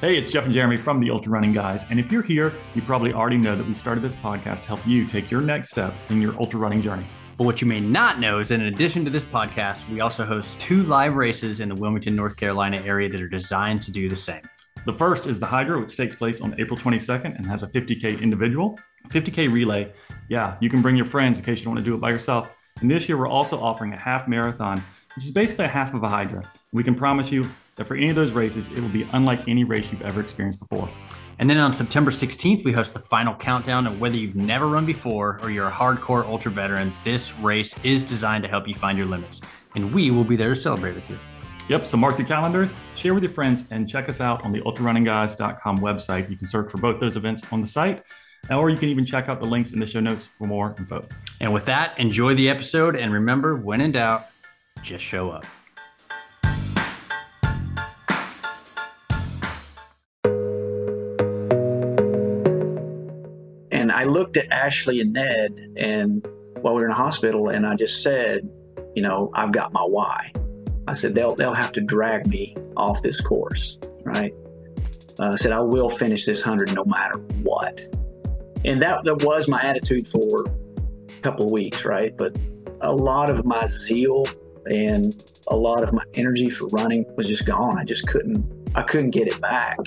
Hey, it's Jeff and Jeremy from the Ultra Running Guys. And if you're here, you probably already know that we started this podcast to help you take your next step in your ultra running journey. But what you may not know is that in addition to this podcast, we also host two live races in the Wilmington, North Carolina area that are designed to do the same. The first is the Hydra, which takes place on April 22nd and has a 50K individual, 50K relay. Yeah, you can bring your friends in case you don't want to do it by yourself. And this year, we're also offering a half marathon, which is basically a half of a Hydra. We can promise you that for any of those races, it will be unlike any race you've ever experienced before. And then on September 16th, we host the final countdown. And whether you've never run before or you're a hardcore ultra veteran, this race is designed to help you find your limits. And we will be there to celebrate with you. Yep, so mark your calendars, share with your friends, and check us out on the ultrarunningguys.com website. You can search for both those events on the site, or you can even check out the links in the show notes for more info. And with that, enjoy the episode. And remember, when in doubt, just show up. I looked at Ashley and Ned and while we were in the hospital and I just said, you know, I've got my why. I said they'll they'll have to drag me off this course, right? Uh, I said I will finish this hundred no matter what, and that that was my attitude for a couple of weeks, right? But a lot of my zeal and a lot of my energy for running was just gone. I just couldn't I couldn't get it back.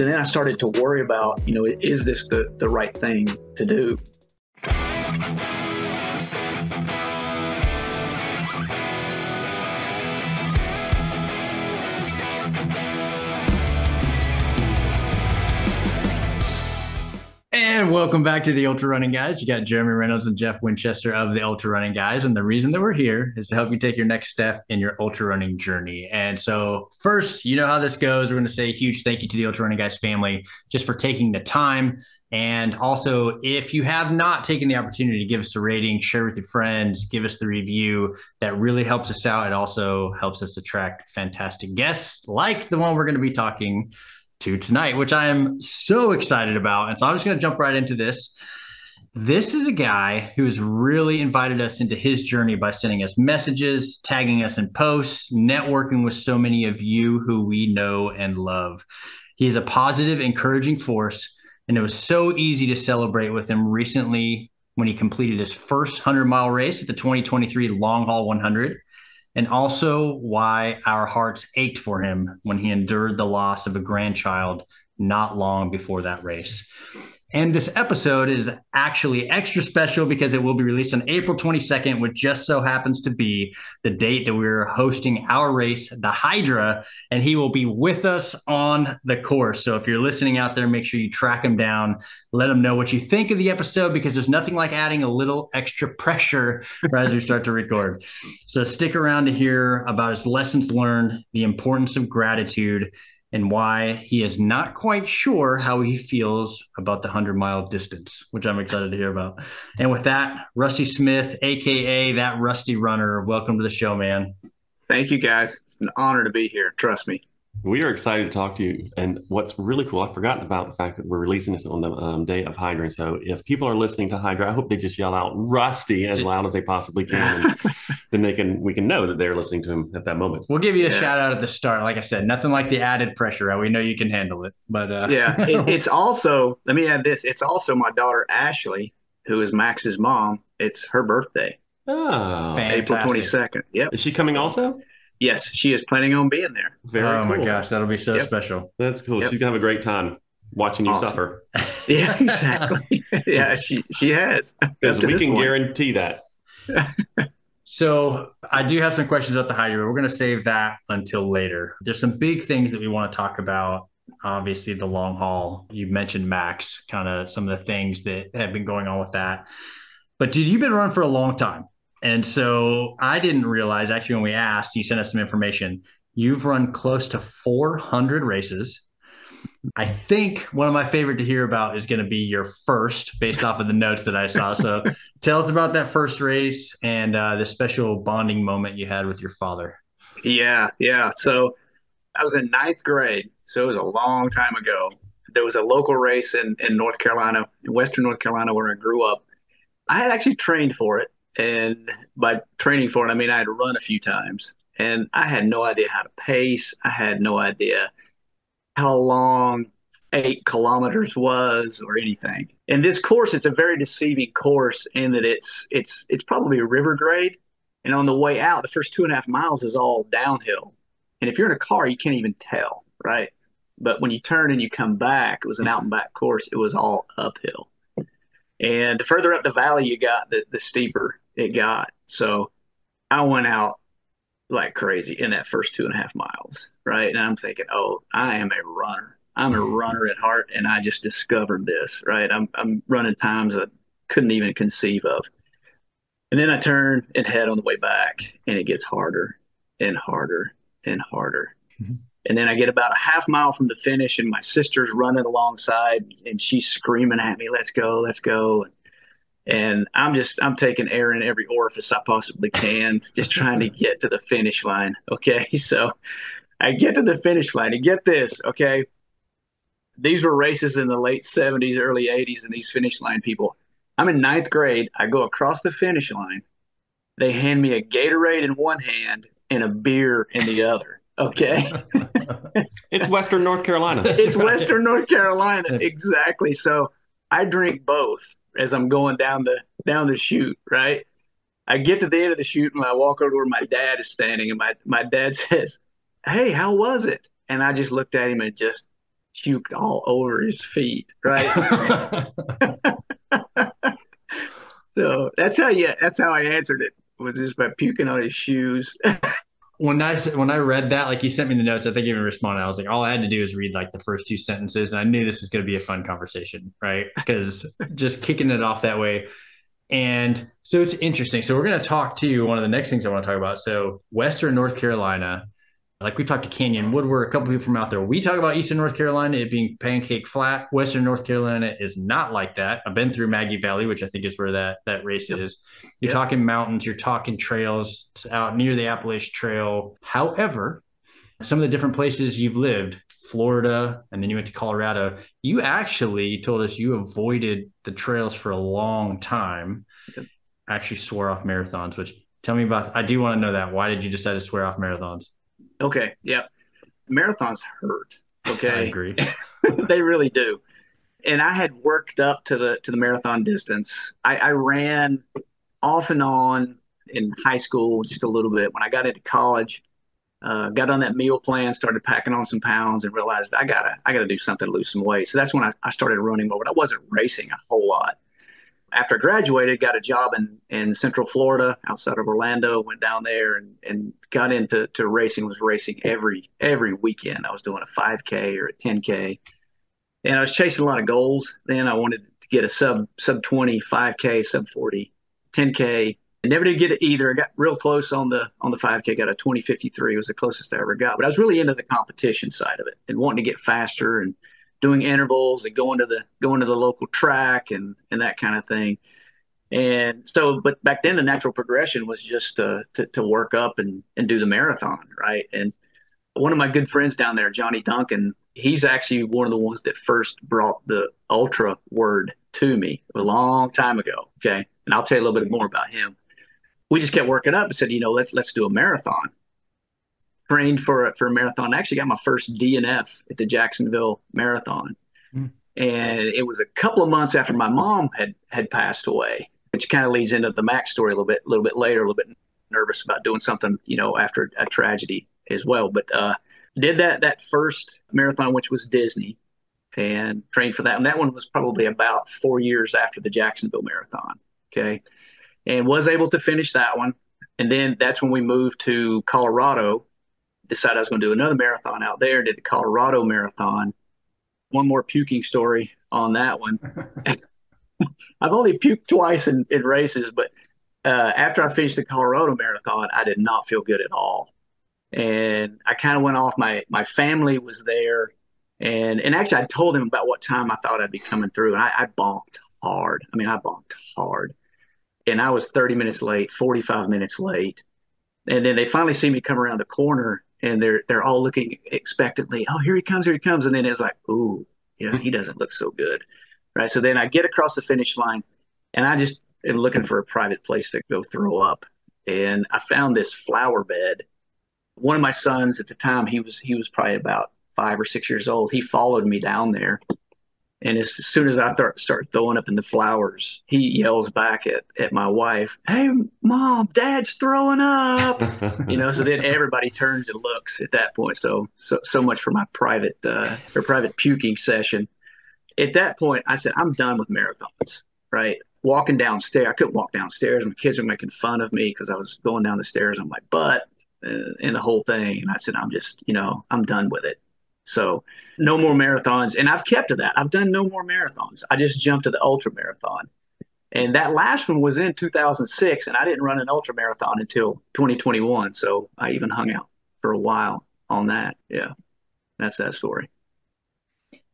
So then I started to worry about, you know, is this the the right thing to do? Welcome back to the Ultra Running Guys. You got Jeremy Reynolds and Jeff Winchester of the Ultra Running Guys. And the reason that we're here is to help you take your next step in your ultra running journey. And so, first, you know how this goes. We're going to say a huge thank you to the Ultra Running Guys family just for taking the time. And also, if you have not taken the opportunity to give us a rating, share with your friends, give us the review, that really helps us out. It also helps us attract fantastic guests like the one we're going to be talking to tonight, which I am so excited about. And so I'm just going to jump right into this. This is a guy who's really invited us into his journey by sending us messages, tagging us in posts, networking with so many of you who we know and love. He is a positive, encouraging force, and it was so easy to celebrate with him recently when he completed his first 100 mile race at the 2023 Long Haul 100 and also why our hearts ached for him when he endured the loss of a grandchild not long before that race. And this episode is actually extra special because it will be released on April 22nd, which just so happens to be the date that we're hosting our race, the Hydra, and he will be with us on the course. So if you're listening out there, make sure you track him down, let him know what you think of the episode because there's nothing like adding a little extra pressure as we start to record. So stick around to hear about his lessons learned, the importance of gratitude, and why he is not quite sure how he feels about the 100 mile distance, which I'm excited to hear about. And with that, Rusty Smith, AKA that Rusty Runner, welcome to the show, man. Thank you, guys. It's an honor to be here. Trust me. We are excited to talk to you. And what's really cool, I've forgotten about the fact that we're releasing this on the um, day of Hydra. So if people are listening to Hydra, I hope they just yell out Rusty as loud as they possibly can. then they can we can know that they're listening to him at that moment. We'll give you a yeah. shout out at the start. Like I said, nothing like the added pressure. We know you can handle it. But uh... yeah, it, it's also let me add this. It's also my daughter Ashley, who is Max's mom. It's her birthday. Oh, Fantastic. April twenty second. Yep. Is she coming also? Yes, she is planning on being there. Very oh cool. my gosh, that'll be so yep. special. That's cool. Yep. She's gonna have a great time watching you awesome. suffer. yeah, exactly. yeah, she she has. Because we can point. guarantee that. so I do have some questions about the Hydra. We're gonna save that until later. There's some big things that we want to talk about. Obviously, the long haul. You mentioned Max, kind of some of the things that have been going on with that. But dude, you've been running for a long time. And so I didn't realize actually when we asked, you sent us some information. You've run close to 400 races. I think one of my favorite to hear about is going to be your first, based off of the notes that I saw. So tell us about that first race and uh, the special bonding moment you had with your father. Yeah, yeah. So I was in ninth grade, so it was a long time ago. There was a local race in, in North Carolina, in Western North Carolina, where I grew up. I had actually trained for it and by training for it, I mean I had run a few times, and I had no idea how to pace. I had no idea how long eight kilometers was or anything. And this course, it's a very deceiving course in that it's it's it's probably a river grade. And on the way out, the first two and a half miles is all downhill. And if you're in a car, you can't even tell, right? But when you turn and you come back, it was an out and back course. It was all uphill. And the further up the valley you got, the, the steeper it got. So I went out like crazy in that first two and a half miles, right? And I'm thinking, oh, I am a runner. I'm a runner at heart, and I just discovered this, right? I'm I'm running times I couldn't even conceive of. And then I turn and head on the way back, and it gets harder and harder and harder. Mm-hmm. And then I get about a half mile from the finish, and my sister's running alongside, and she's screaming at me, "Let's go, let's go!" And I'm just I'm taking air in every orifice I possibly can, just trying to get to the finish line. Okay, so I get to the finish line, and get this, okay. These were races in the late 70s, early 80s, and these finish line people. I'm in ninth grade. I go across the finish line. They hand me a Gatorade in one hand and a beer in the other. Okay. it's Western North Carolina. it's Western North Carolina. Exactly. So I drink both as I'm going down the down the chute, right? I get to the end of the chute and I walk over where my dad is standing and my, my dad says, Hey, how was it? And I just looked at him and just puked all over his feet, right? so that's how you that's how I answered it was just by puking on his shoes. When I when I read that, like you sent me the notes, I think you even responded. I was like, all I had to do is read like the first two sentences, and I knew this was going to be a fun conversation, right? Because just kicking it off that way. And so it's interesting. So we're going to talk to you. one of the next things I want to talk about. So Western North Carolina, like we talked to Canyon Woodward, a couple people from out there. We talk about Eastern North Carolina, it being pancake flat. Western North Carolina is not like that. I've been through Maggie Valley, which I think is where that that race yep. is. You're yep. talking mountains, you're talking trails out near the Appalachian Trail. However, some of the different places you've lived, Florida, and then you went to Colorado, you actually told us you avoided the trails for a long time. Yep. Actually swore off marathons, which tell me about I do want to know that. Why did you decide to swear off marathons? Okay. Yep. Marathons hurt. Okay. I agree. they really do. And I had worked up to the to the marathon distance. I, I ran off and on in high school just a little bit. When I got into college, uh, got on that meal plan, started packing on some pounds, and realized I gotta I gotta do something to lose some weight. So that's when I, I started running more. But I wasn't racing a whole lot after I graduated, got a job in, in Central Florida, outside of Orlando. Went down there and, and got into to racing. Was racing every every weekend. I was doing a 5K or a 10K, and I was chasing a lot of goals. Then I wanted to get a sub sub 20 5K, sub 40, 10K. I never did get it either. I got real close on the on the 5K. Got a 2053 was the closest I ever got. But I was really into the competition side of it and wanting to get faster and doing intervals and going to the going to the local track and and that kind of thing. And so, but back then the natural progression was just to, to, to work up and, and do the marathon, right? And one of my good friends down there, Johnny Duncan, he's actually one of the ones that first brought the ultra word to me a long time ago. Okay, and I'll tell you a little bit more about him. We just kept working up and said, you know, let's let's do a marathon trained for for a marathon. I actually got my first DNF at the Jacksonville Marathon, mm. and it was a couple of months after my mom had had passed away, which kind of leads into the Max story a little bit, a little bit later. A little bit nervous about doing something, you know, after a tragedy as well. But uh, did that that first marathon, which was Disney, and trained for that. And that one was probably about four years after the Jacksonville Marathon. Okay, and was able to finish that one. And then that's when we moved to Colorado decided I was going to do another marathon out there. Did the Colorado Marathon. One more puking story on that one. I've only puked twice in, in races, but uh, after I finished the Colorado Marathon, I did not feel good at all, and I kind of went off. My my family was there, and and actually I told him about what time I thought I'd be coming through, and I, I bonked hard. I mean, I bonked hard, and I was 30 minutes late, 45 minutes late, and then they finally see me come around the corner and they're they're all looking expectantly. Oh, here he comes, here he comes, and then it's like, ooh, yeah, he doesn't look so good, right? So then I get across the finish line, and I just am looking for a private place to go throw up, and I found this flower bed. One of my sons at the time, he was he was probably about five or six years old, he followed me down there. And as soon as I start start throwing up in the flowers, he yells back at, at my wife, Hey, mom, dad's throwing up. you know, so then everybody turns and looks at that point. So, so, so much for my private, uh, or private puking session. At that point, I said, I'm done with marathons, right? Walking downstairs, I couldn't walk downstairs. My kids were making fun of me because I was going down the stairs on my butt uh, and the whole thing. And I said, I'm just, you know, I'm done with it. So no more marathons. And I've kept to that. I've done no more marathons. I just jumped to the ultra marathon. And that last one was in 2006, and I didn't run an ultra marathon until 2021. So I even hung out for a while on that. Yeah, that's that story.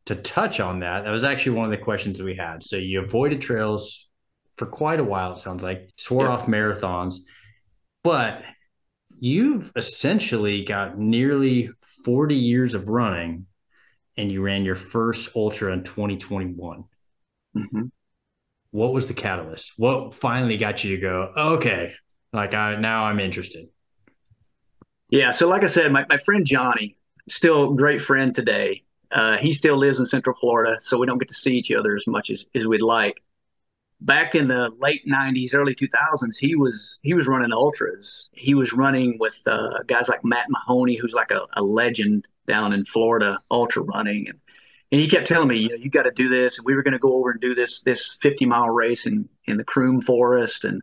To touch on that, that was actually one of the questions that we had. So you avoided trails for quite a while, it sounds like, swore yeah. off marathons, but you've essentially got nearly 40 years of running and you ran your first ultra in 2021. Mm-hmm. What was the catalyst? What finally got you to go, okay, like I now I'm interested? Yeah. So like I said, my, my friend Johnny, still great friend today. Uh, he still lives in Central Florida, so we don't get to see each other as much as, as we'd like back in the late 90s early 2000s he was he was running ultras. He was running with uh, guys like matt mahoney who's like a, a, legend down in florida ultra running. And, and he kept telling me you, know, you got to do this. And we were going to go over and do this this 50 mile race in in the croom forest. And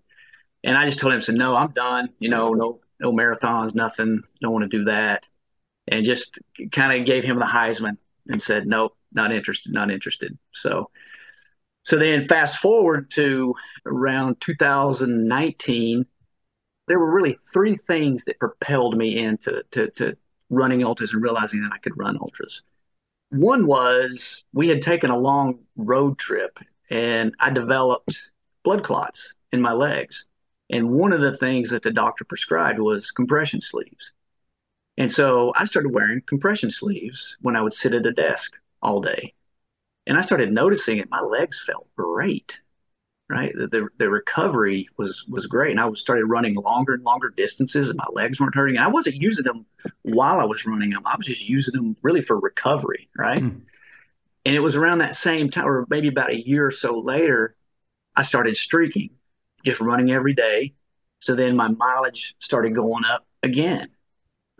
and i just told him said no i'm done. You know no no marathons nothing. Don't want to do that. And just kind of gave him the heisman and said nope not interested not interested. So so then fast forward to around 2019, there were really three things that propelled me into to, to running ultras and realizing that I could run ultras. One was we had taken a long road trip and I developed blood clots in my legs. And one of the things that the doctor prescribed was compression sleeves. And so I started wearing compression sleeves when I would sit at a desk all day and I started noticing it. My legs felt great, right? The, the, the recovery was was great, and I was started running longer and longer distances, and my legs weren't hurting. And I wasn't using them while I was running them; I was just using them really for recovery, right? Mm. And it was around that same time, or maybe about a year or so later, I started streaking, just running every day. So then my mileage started going up again.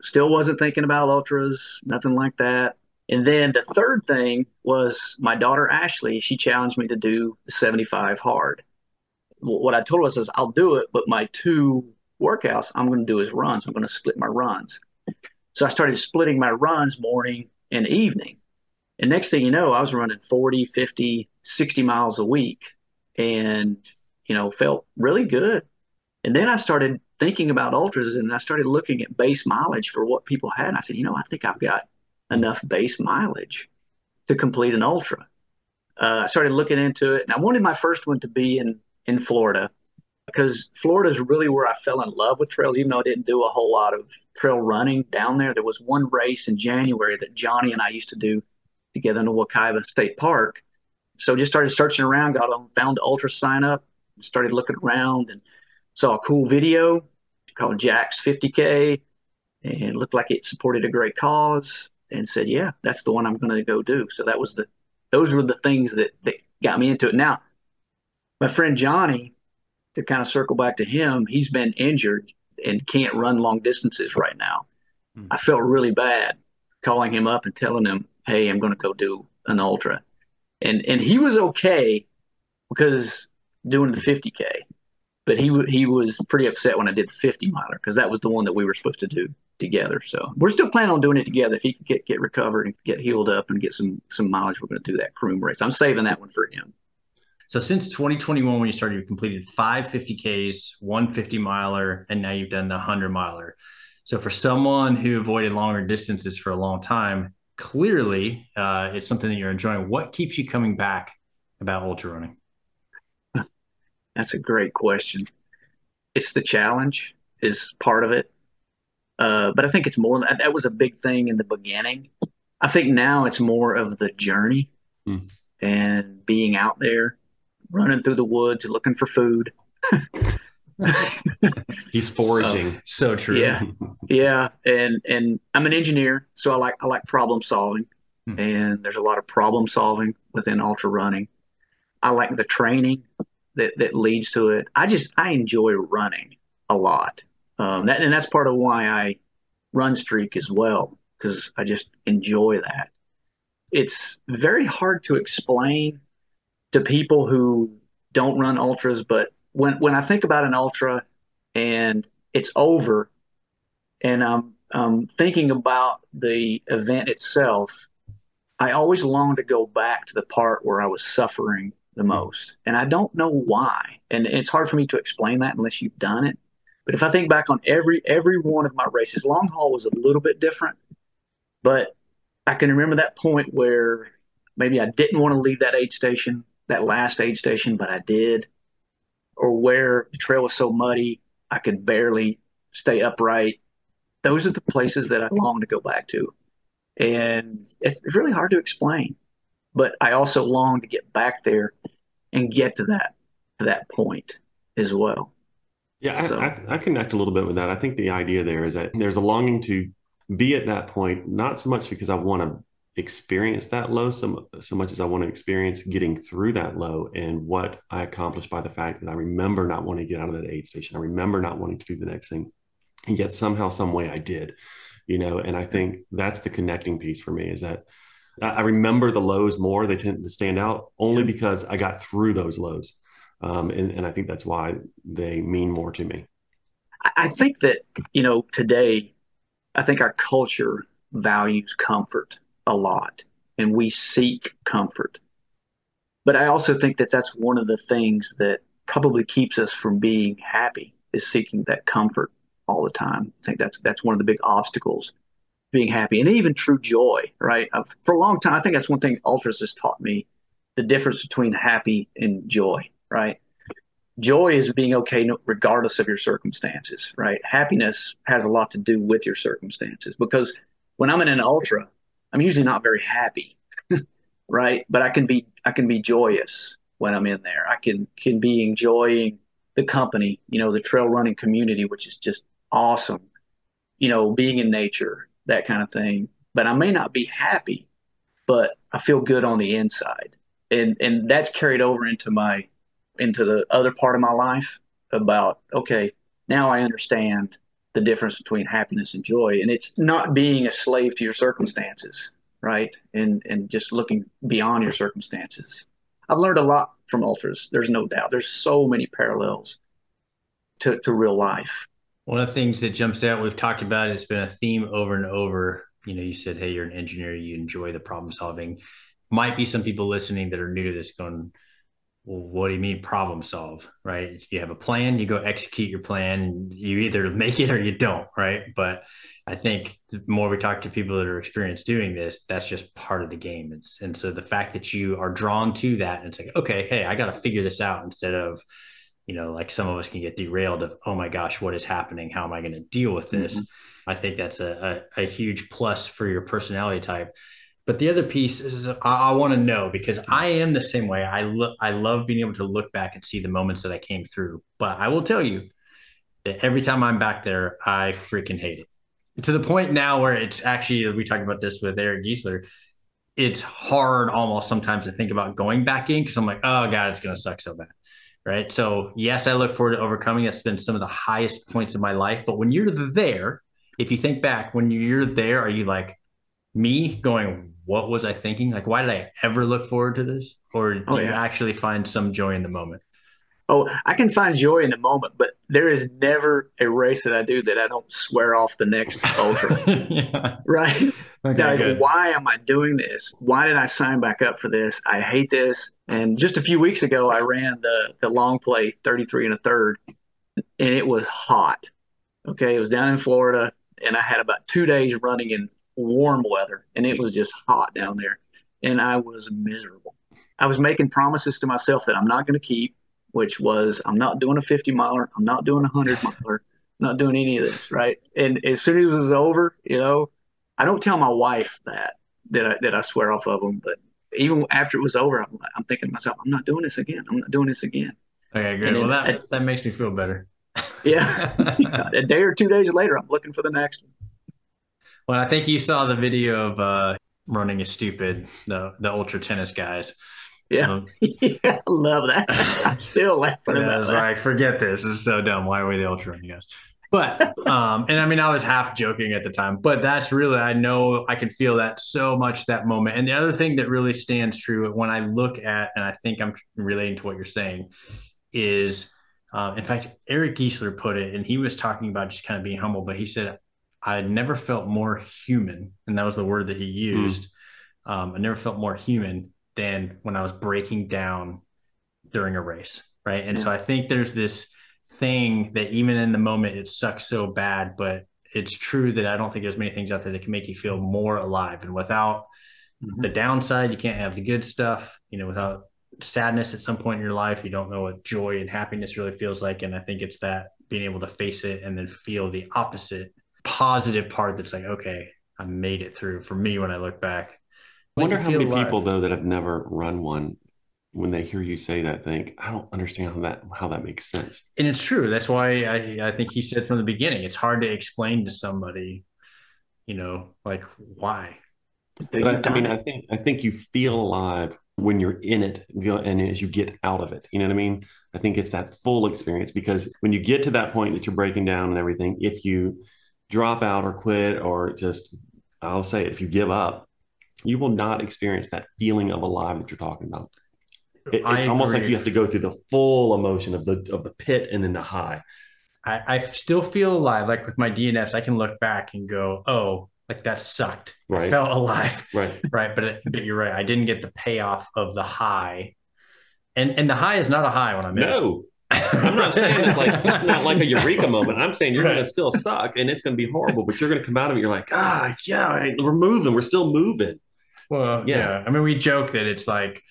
Still wasn't thinking about ultras, nothing like that. And then the third thing was my daughter Ashley. She challenged me to do the 75 hard. What I told her was, I'll do it, but my two workouts I'm going to do is runs. I'm going to split my runs. So I started splitting my runs morning and evening. And next thing you know, I was running 40, 50, 60 miles a week and, you know, felt really good. And then I started thinking about ultras and I started looking at base mileage for what people had. And I said, you know, I think I've got enough base mileage to complete an ultra. Uh, I started looking into it, and I wanted my first one to be in in Florida because Florida is really where I fell in love with trails. Even though I didn't do a whole lot of trail running down there, there was one race in January that Johnny and I used to do together in the Wekiva State Park. So just started searching around, got on, found the UltraSignup, started looking around, and saw a cool video called Jack's 50K, and looked like it supported a great cause and said, "Yeah, that's the one I'm going to go do." So that was the those were the things that that got me into it. Now, my friend Johnny, to kind of circle back to him, he's been injured and can't run long distances right now. Hmm. I felt really bad calling him up and telling him, "Hey, I'm going to go do an ultra," and and he was okay because doing the 50k, but he he was pretty upset when I did the 50 miler because that was the one that we were supposed to do together. So we're still planning on doing it together. If he can get get recovered and get healed up and get some some mileage, we're going to do that Croom race. I'm saving that one for him. So since 2021, when you started, you completed five 50Ks, one 50 miler, and now you've done the 100 miler. So for someone who avoided longer distances for a long time, clearly uh, it's something that you're enjoying. What keeps you coming back about ultra running? That's a great question. It's the challenge is part of it. Uh, but I think it's more that, that was a big thing in the beginning. I think now it's more of the journey mm. and being out there, running through the woods, looking for food. He's foraging. So true. Yeah. yeah, and and I'm an engineer, so I like I like problem solving, Hmm. and there's a lot of problem solving within ultra running. I like the training that that leads to it. I just I enjoy running a lot, um, that and that's part of why I run streak as well because I just enjoy that. It's very hard to explain to people who don't run ultras, but when when I think about an ultra and it's over, and I'm um, thinking about the event itself, I always long to go back to the part where I was suffering the most, and I don't know why. And it's hard for me to explain that unless you've done it. But if I think back on every every one of my races, long haul was a little bit different, but I can remember that point where maybe I didn't want to leave that aid station, that last aid station, but I did, or where the trail was so muddy I could barely stay upright. Those are the places that I long to go back to, and it's really hard to explain. But I also long to get back there and get to that to that point as well. Yeah, I, I, I connect a little bit with that. I think the idea there is that there's a longing to be at that point, not so much because I want to experience that low so, so much as I want to experience getting through that low and what I accomplished by the fact that I remember not wanting to get out of that aid station. I remember not wanting to do the next thing. And yet somehow, some way I did, you know, and I think that's the connecting piece for me is that I remember the lows more. They tend to stand out only because I got through those lows. Um, and, and I think that's why they mean more to me. I- I think that, you know, today, I think our culture values comfort a lot and we seek comfort. But I also think that that's one of the things that probably keeps us from being happy is seeking that comfort all the time. I think that's that's one of the big obstacles being happy and even true joy, right? Uh, For a long time, I think that's one thing ultras has taught me the difference between happy and joy, right? joy is being okay regardless of your circumstances, right? Happiness has a lot to do with your circumstances because when I'm in an ultra, I'm usually not very happy, right? But I can be I can be joyous when I'm in there. I can can be enjoying the company, you know, the trail running community, which is just awesome. You know, being in nature, that kind of thing. But I may not be happy, but I feel good on the inside. And and that's carried over into my into the other part of my life about okay now i understand the difference between happiness and joy. And it's not being a slave to your circumstances right? And and just looking beyond your circumstances. I've learned a lot from ultras. There's no doubt. There's so many parallels to, to real life One of the things that jumps out, we've talked about, it's been a theme over and over. You know, you said, hey, you're an engineer, you enjoy the problem solving. Might be some people listening that are new to this going, well, what do you mean problem solve? Right. You have a plan, you go execute your plan, you either make it or you don't. Right. But I think the more we talk to people that are experienced doing this, that's just part of the game. It's, and so the fact that you are drawn to that, and it's like, okay, hey, I got to figure this out instead of, you know, like some of us can get derailed of, oh my gosh, what is happening? How am I going to deal with this? Mhm. I think that's a, a, a huge plus for your personality type. But the other piece is I, I want to know because I am the same way. I look, I love being able to look back and see the moments that I came through. But I will tell you that every time I'm back there, I freaking hate it to the point now where it's actually we talked about this with Eric Giesler. It's hard almost sometimes to think about going back in because I'm like, oh god, it's gonna suck so bad, right? So yes, I look forward to overcoming. That's been some of the highest points of my life. But when you're there, if you think back, when you're there, are you like me going, what was I thinking? Like, why did I ever look forward to this? Or oh, do Oh, you actually find some joy in the moment? Oh i can find joy in the moment but there is never a race that i do that i don't swear off the next ultra yeah. right Okay, like, good. why am I doing this? Why did I sign back up for this? I hate this. And just a few weeks ago, I ran the the long play 33 and a third, and it was hot. Okay, it was down in Florida, and I had about two days running in warm weather, and it was just hot down there, and I was miserable. I was making promises to myself that I'm not going to keep, which was I'm not doing a 50 miler, I'm not doing a 100 miler, I'm not doing any of this, right? And as soon as it was over, you know, I don't tell my wife that that I, that I swear off of them, but even after it was over, I'm, I'm thinking to myself, I'm not doing this again. I'm not doing this again. Okay, good. Well, that that makes me feel better. yeah. a day or two days later, I'm looking for the next one. Well, I think you saw the video of uh, running is stupid, the the ultra tennis guys. Yeah, um, yeah, I love that. I'm still laughing about I was that. like, forget this. This is so dumb. Why are we the ultra running guys? But um, and I mean, I was half joking at the time, but that's really I know I can feel that so much that moment. And the other thing that really stands true when I look at, and I think I'm relating to what you're saying, is uh, in fact, Eric Geisler put it, and he was talking about just kind of being humble, but he said, I never felt more human, and that was the word that he hmm. used. Mm. Um, I never felt more human than when I was breaking down during a race, right? And yeah. so I think there's this thing that even in the moment it sucks so bad, but it's true that I don't think there's many things out there that can make you feel more alive. And without mm-hmm. the downside, you can't have the good stuff. You know, without sadness at some point in your life, you don't know what joy and happiness really feels like. And I think it's that being able to face it and then feel the opposite positive part that's like, okay, I made it through. For me, when I look back, I wonder how many alive. people though that have never run one when they hear you say that think i don't understand how that how that makes sense. And it's true. That's why i i think he said from the beginning it's hard to explain to somebody you know like why. But I, I mean i think i think you feel alive when you're in it and as you get out of it. You know what i mean? I think it's that full experience because when you get to that point that you're breaking down and everything if you drop out or quit or just i'll say it, if you give up you will not experience that feeling of alive that you're talking about it, it's almost like you have to go through the full emotion of the of the pit and then the high. I, I still feel alive. Like with my DNFs, I can look back and go, "Oh, like that sucked. Right. I felt alive. Right. right. But, but you're right. I didn't get the payoff of the high, and and the high is not a high when I'm in. No. I'm not saying it's like it's not like a eureka moment. I'm saying you're right. going to still suck and it's going to be horrible, but you're going to come out of it. You're like, ah, yeah, we're moving. We're still moving. Well, yeah. yeah. I mean, we joke that it's like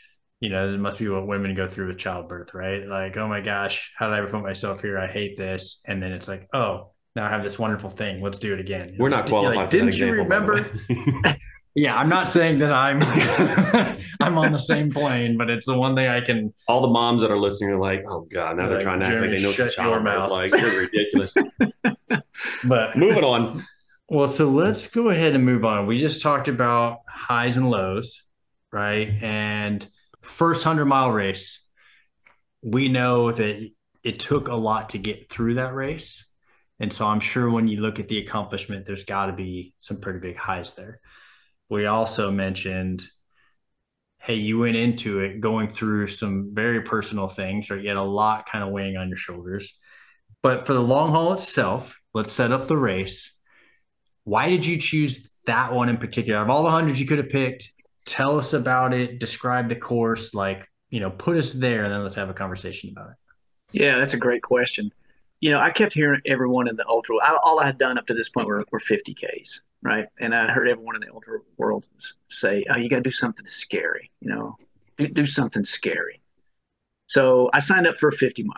you know, it must be what women go through with childbirth, right? Like, oh my gosh, how did I ever put myself here? I hate this. And then it's like, oh, now I have this wonderful thing. Let's do it again. We're not qualified. Like, Didn't you remember? yeah, I'm not saying that I'm I'm on the same plane, but it's the one thing I can. All the moms that are listening are like, oh god, now they're trying to act like they know what childbirth is like. They're ridiculous. but moving on. Well, so let's go ahead and move on. We just talked about highs and lows, right? And first 100 mile race, we know that it took a lot to get through that race. And so I'm sure when you look at the accomplishment, there's got to be some pretty big highs there. We also mentioned, hey, you went into it going through some very personal things, right? You had a lot kind of weighing on your shoulders. But for the long haul itself, let's set up the race. Why did you choose that one in particular? Of all the hundreds you could have picked, tell us about it describe the course like you know put us there and then let's have a conversation about it. Yeah that's a great question. You know i kept hearing everyone in the ultra all i had done up to this point were, were 50 ks right? And i heard everyone in the ultra world say oh you got to do something scary you know? Do, do something scary. So i signed up for a 50 mile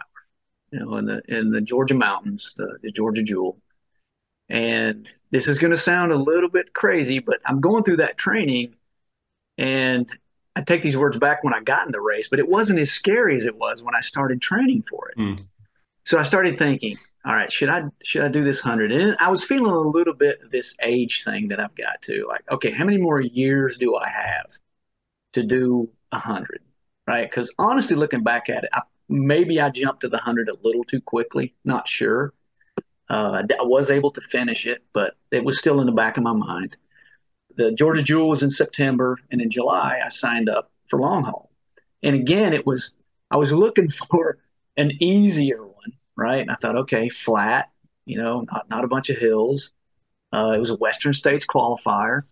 you know in the in the georgia mountains the, the georgia jewel and this is going to sound a little bit crazy but i'm going through that training and I take these words back when I got in the race, but it wasn't as scary as it was when I started training for it. Mm. So I started thinking, all right, should I should I do this hundred? And I was feeling a little bit of this age thing that I've got to like, okay, how many more years do I have to do a hundred? Right? Because honestly, looking back at it, I, maybe I jumped to the hundred a little too quickly. Not sure. Uh, I was able to finish it, but it was still in the back of my mind the Georgia Jewel was in September, and in July I signed up for long haul. And again, it was I was looking for an easier one, right? And I thought, okay, flat, you know, not not a bunch of hills. Uh, it was a Western States qualifier.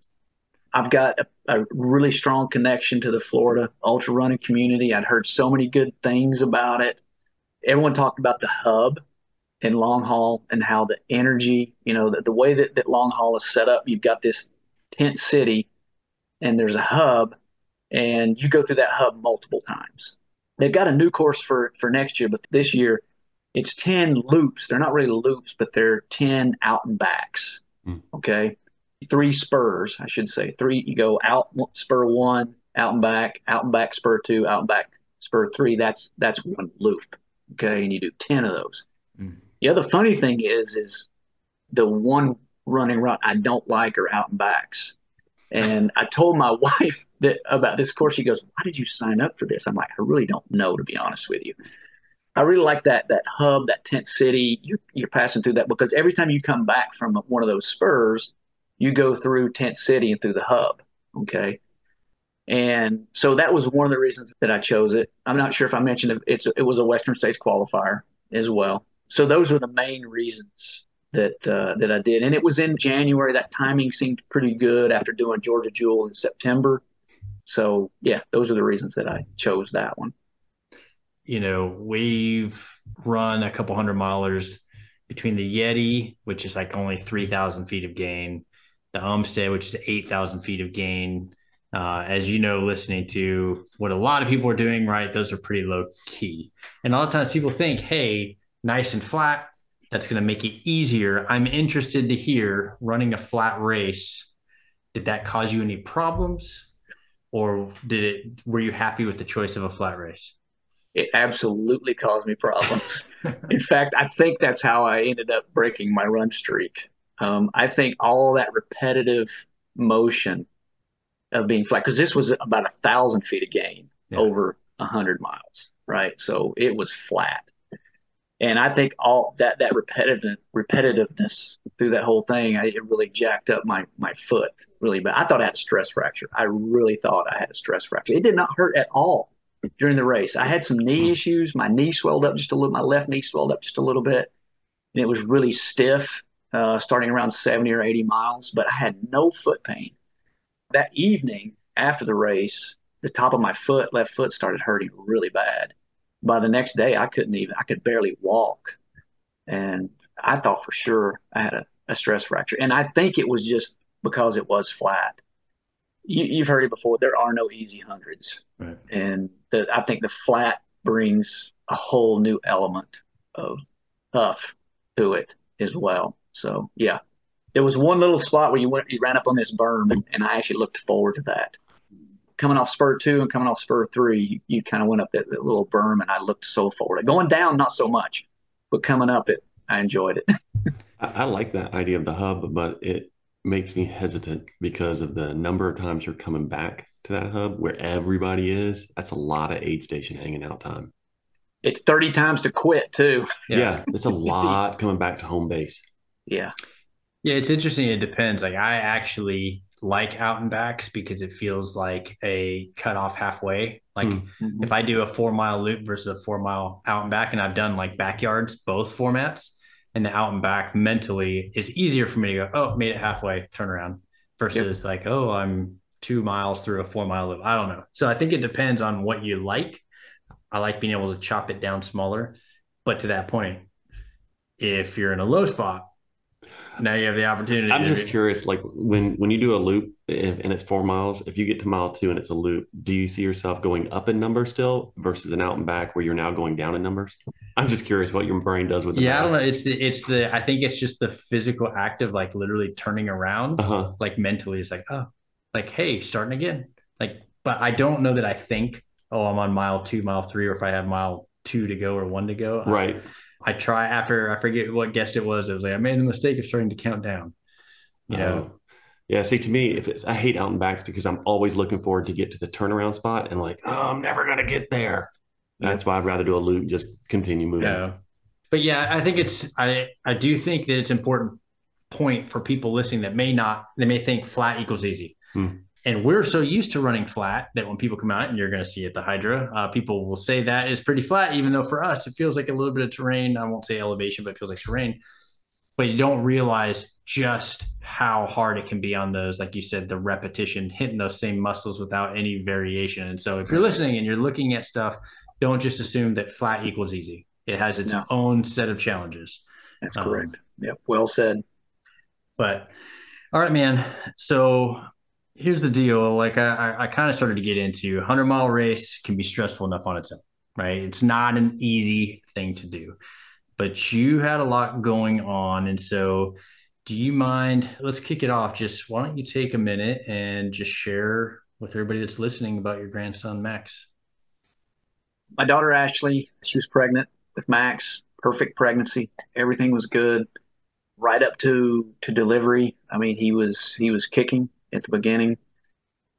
I've got a, a, really strong connection to the Florida ultra running community. I'd heard so many good things about it. Everyone talked about the hub in long haul and how the energy, you know, the, the way that, that long haul is set up, you've got this tent city and there's a hub and you go through that hub multiple times. They've got a new course for for next year, but this year it's 10 loops. They're not really loops, but they're 10 out and backs. Mm. Okay. Three spurs, I should say. Three, you go out spur one, out and back, out and back spur two, out and back spur three. That's that's one loop. Okay. And you do 10 of those. Mm. The funny thing is, is the one running route I don't like are out and backs. And I told my wife that about this course. She goes, "Why did you sign up for this?" I'm like, "I really don't know, to be honest with you." I really like that that hub, that tent city. You're, you're passing through that because every time you come back from one of those spurs, you go through tent city and through the hub. Okay, and so that was one of the reasons that I chose it. I'm not sure if I mentioned it, it's it was a Western States qualifier as well. So those were the main reasons that uh, that I did, and it was in January. That timing seemed pretty good after doing Georgia Jewel in September. So yeah, those are the reasons that I chose that one. You know, we've run a couple hundred milers between the Yeti, which is like only three thousand feet of gain, the Homestead, which is eight thousand feet of gain. Uh, as you know, listening to what a lot of people are doing, right? Those are pretty low key. And a lot of times people think, hey, nice and flat, that's going to make it easier. I'm interested to hear running a flat race. Did that cause you any problems, or did it? Were you happy with the choice of a flat race? It absolutely caused me problems. In fact, I think that's how I ended up breaking my run streak. Um, I think all that repetitive motion of being flat, because this was about a thousand feet of gain yeah. over a hundred miles, right? So it was flat and I think all that that repetitive repetitiveness through that whole thing, I, it really jacked up my my foot really bad. I thought I had a stress fracture. I really thought I had a stress fracture. It did not hurt at all during the race. I had some knee hmm. issues. My knee swelled up just a little. My left knee swelled up just a little bit, and it was really stiff uh, starting around seventy or eighty miles. But I had no foot pain. That evening after the race, the top of my foot, left foot, started hurting really bad by the next day, I couldn't even, I could barely walk. And I thought for sure I had a, a stress fracture. And I think it was just because it was flat. You, have heard it before. There are no easy hundreds. Right. And the, I think the flat brings a whole new element of tough to it as well. So, yeah. There was one little spot where you went, you ran up on this berm, and, and I actually looked forward to that coming off spur two and coming off spur three, you, you kind of went up that, that, little berm, and I looked so forward. Going down, not so much, but coming up, it I enjoyed it. I, I, like that idea of the hub, but it makes me hesitant because of the number of times you're coming back to that hub where everybody is. That's a lot of aid station hanging out time. It's 30 times to quit too. Yeah, yeah it's a lot coming back to home base. Yeah. Yeah, it's interesting. It depends. Like I actually like out and backs because it feels like a cut off halfway. Like mm-hmm. if I do a four mile loop versus a four mile out and back, and I've done like backyards, both formats, and the out and back mentally is easier for me to go, oh, made it halfway, turn around versus yep. like, oh, I'm two miles through a four mile loop. I don't know. So I think it depends on what you like. I like being able to chop it down smaller. But to that point, if you're in a low spot, now you have the opportunity. I'm just curious, like when when you do a loop if, and it's four miles, if you get to mile two and it's a loop, do you see yourself going up in numbers still versus an out and back where you're now going down in numbers? I'm just curious what your brain does with. The yeah. I don't know. It's the it's the I think it's just the physical act of like literally turning around, uh-huh. like mentally. It's like oh, like hey, starting again. Like, but I don't know that I think oh I'm on mile two, mile three, or if I have mile two to go or one to go. Right. I, I try after I forget what guest it was. It was like I made the mistake of starting to count down. You know. Oh. Yeah, see, to me, if it's, I hate out and backs because I'm always looking forward to get to the turnaround spot and like, oh, I'm never gonna get there. That's why I'd rather do a loop, just continue moving. Yeah, but yeah, I think it's I I do think that it's important point for people listening that may not they may think flat equals easy. Hmm. And we're so used to running flat that when people come out and you're going to see at the Hydra, uh, people will say that is pretty flat, even though for us it feels like a little bit of terrain. I won't say elevation, but it feels like terrain. But you don't realize just how hard it can be on those, like you said, the repetition, hitting those same muscles without any variation. And so if you're listening and you're looking at stuff, don't just assume that flat equals easy. It has its no. own set of challenges. That's um, correct. Yep. Well said. But all right, man. So here's the deal. Like I, I kind of started to get into 100 mile race can be stressful enough on its own, right? It's not an easy thing to do, but you had a lot going on. And so do you mind, let's kick it off. Just why don't you take a minute and just share with everybody that's listening about your grandson, Max? My daughter, Ashley, she was pregnant with Max perfect pregnancy. Everything was good right up to to delivery. I mean, he was he was kicking at the beginning.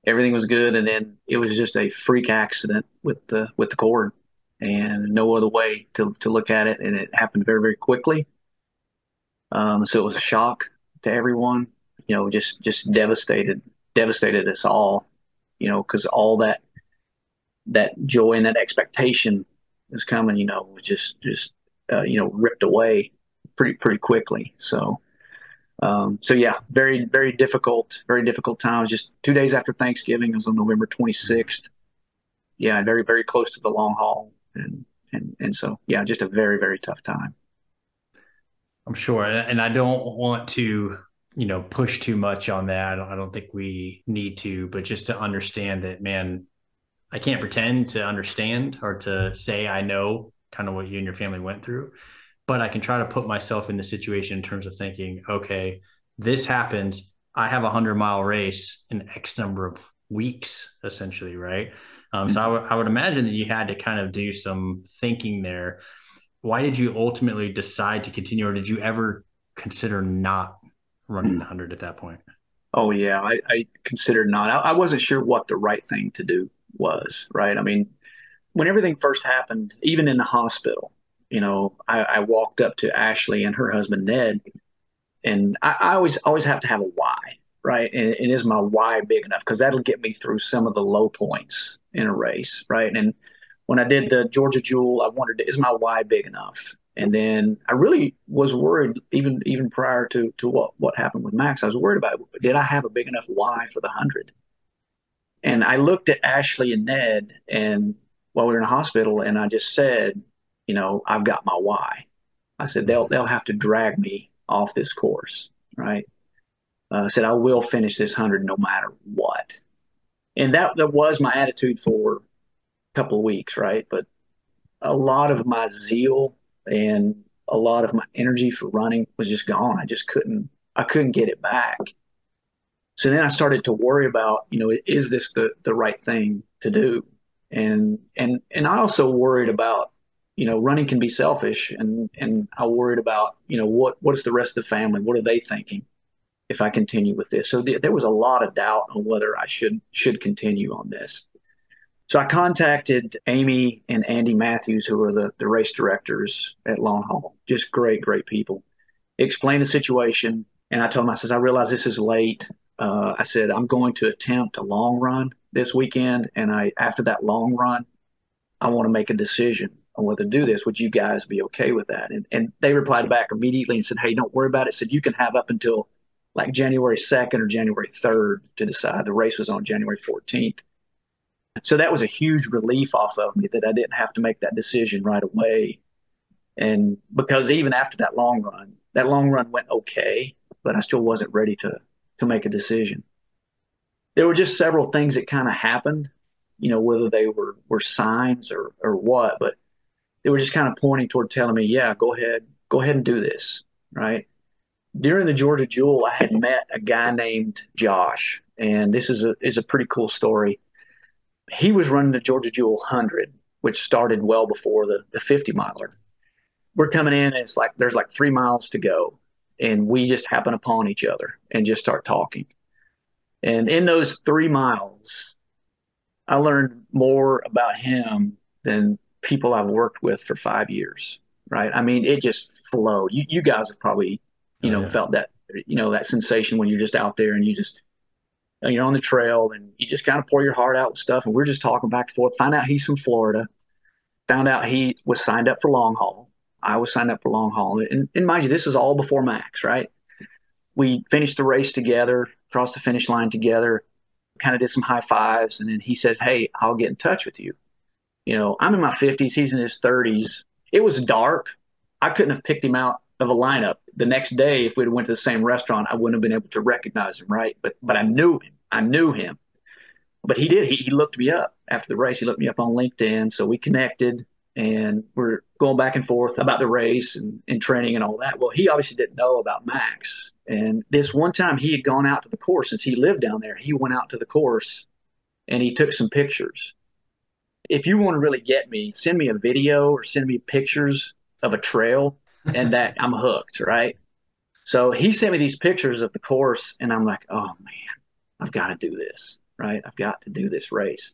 Everything was good, and then it was just a freak accident with the with the cord, and no other way to to look at it. And it happened very very quickly. Um, so it was a shock to everyone. You know, just just devastated devastated us all. You know, because all that that joy and that expectation was coming. You know, was just just uh, you know ripped away pretty pretty quickly. So, um, so yeah, very very difficult, very difficult times. Just two days after Thanksgiving. It was on November 26th. Yeah, very very close to the long haul, and and and so yeah, just a very very tough time. I'm sure, and I don't want to you know push too much on that. I don't think we need to, but just to understand that, man, I can't pretend to understand or to say I know kind of what you and your family went through but I can try to put myself in the situation in terms of thinking, okay, this happens. I have a hundred mile race in X number of weeks, essentially, right? Um, so I, w- I would imagine that you had to kind of do some thinking there. Why did you ultimately decide to continue, or did you ever consider not running the hundred at that point? Oh yeah, I, I considered not. I, I wasn't sure what the right thing to do was. Right. I mean, when everything first happened, even in the hospital, you know, I, I, walked up to Ashley and her husband Ned, and I, I always always have to have a why, right? And, and is my why big enough? Because that'll get me through some of the low points in a race, right? And when I did the Georgia Jewel, I wondered, is my why big enough? And then I really was worried, even even prior to to what what happened with Max. I was worried about did I have a big enough why for the hundred? And I looked at Ashley and Ned, and while we were in the hospital, and I just said, you know, I've got my why. I said they'll they'll have to drag me off this course, right? Uh, I said I will finish this hundred no matter what, and that that was my attitude for a couple of weeks, right? But a lot of my zeal and a lot of my energy for running was just gone. I just couldn't I couldn't get it back. So then I started to worry about, you know, is this the the right thing to do? And and and I also worried about you know, running can be selfish, and and I worried about, you know, what what is the rest of the family? What are they thinking if I continue with this? So th- there was a lot of doubt on whether I should should continue on this. So I contacted Amy and Andy Matthews, who are the the race directors at Long Haul. Just great, great people. Explained the situation, and I told them, I says, I realize this is late. Uh, I said I'm going to attempt a long run this weekend, and I after that long run, I want to make a decision on whether to do this. Would you guys be okay with that? And, and they replied back immediately and said, Hey, don't worry about it. Said you can have up until like January 2nd or January 3rd to decide. The race was on January 14th. So that was a huge relief off of me that I didn't have to make that decision right away. And because even after that long run, that long run went okay, but I still wasn't ready to to make a decision. There were just several things that kind of happened, you know, whether they were were signs or or what, but they were just kind of pointing toward telling me, yeah, go ahead, go ahead and do this. Right. During the Georgia Jewel, I had met a guy named Josh, and this is a is a pretty cool story. He was running the Georgia Jewel 100, which started well before the, the 50 miler. We're coming in, and it's like there's like three miles to go, and we just happen upon each other and just start talking. And in those three miles, I learned more about him than people I've worked with for five years, right? I mean, it just flowed. You, you guys have probably, you oh, know, yeah. felt that, you know, that sensation when you're just out there and you just, you're on the trail and you just kind of pour your heart out with stuff. And we're just talking back and forth. Find out he's from Florida. Found out he was signed up for long haul. I was signed up for long haul. And, and mind you, this is all before Max, right? We finished the race together, crossed the finish line together, kind of did some high fives. And then he says, Hey, I'll get in touch with you. You know, I'm in my 50s, he's in his 30s. It was dark. I couldn't have picked him out of a lineup. The next day, if we'd went to the same restaurant, I wouldn't have been able to recognize him, right? But but I knew him. I knew him. But he did. He, he looked me up after the race. He looked me up on LinkedIn. So we connected and we're going back and forth about the race and, and training and all that. Well, he obviously didn't know about Max. And this one time he had gone out to the course since he lived down there. He went out to the course and he took some pictures if you want to really get me, send me a video or send me pictures of a trail and that I'm hooked, right? So he sent me these pictures of the course, and I'm like, oh man, I've got to do this, right? I've got to do this race.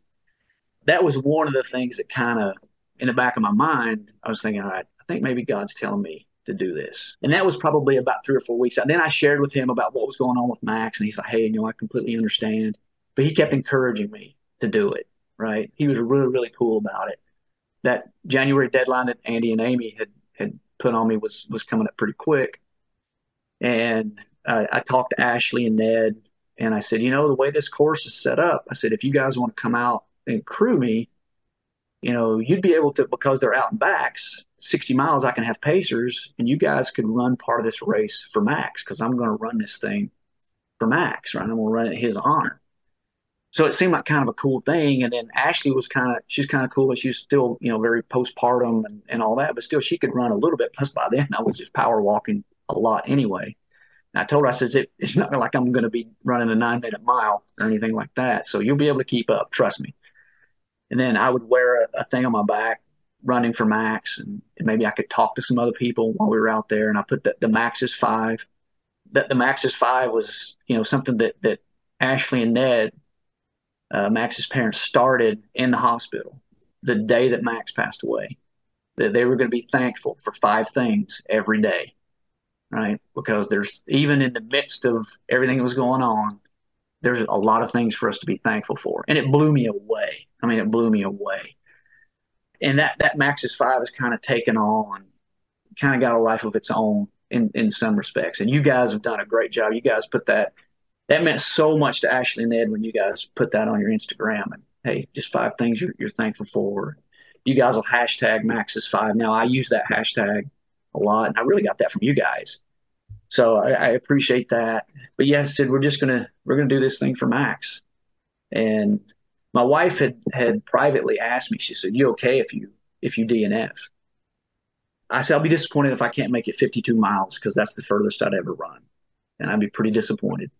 That was one of the things that kind of, in the back of my mind, I was thinking, all right, I think maybe God's telling me to do this. And that was probably about three or four weeks. And then I shared with him about what was going on with Max, and he's like, hey, you know, I completely understand. But he kept encouraging me to do it, right? He was really, really cool about it. That January deadline that Andy and Amy had had put on me was was coming up pretty quick. And uh, I talked to Ashley and Ned, and I said, you know, the way this course is set up, I said, if you guys want to come out and crew me, you know, you'd be able to because they're out and backs. 60 miles, I can have pacers, and you guys could run part of this race for Max because I'm going to run this thing for Max, right? I'm going to run it his honor. So it seemed like kind of a cool thing. And then Ashley was kind of, she's kind of cool, but she's still, you know, very postpartum and, and all that, but still she could run a little bit. Plus by then I was just power walking a lot anyway. And I told her, I said, it, it's not like I'm going to be running a nine minute mile or anything like that. So you'll be able to keep up. Trust me. And then I would wear a, a thing on my back running for Max and, and, maybe I could talk to some other people while we were out there. And I put the, the Max is five. That the Max is five was, you know, something that, that Ashley and Ned uh, Max's parents started in the hospital the day that Max passed away. That they were going to be thankful for five things every day, right? Because there's even in the midst of everything that was going on, there's a lot of things for us to be thankful for, and it blew me away. I mean, it blew me away. And that that Max's five has kind of taken on, kind of got a life of its own in in some respects. And you guys have done a great job. You guys put that that meant so much to Ashley and Ned when you guys put that on your Instagram and hey, just five things you're, you're thankful for. You guys will hashtag Max's five. Now I use that hashtag a lot, and I really got that from you guys. So I, I appreciate that. But yes, Sid, we're just gonna we're gonna do this thing for Max. And my wife had had privately asked me. She said, "You okay if you if you DNF?" I said, "I'll be disappointed if I can't make it 52 miles because that's the furthest I'd ever run, and I'd be pretty disappointed."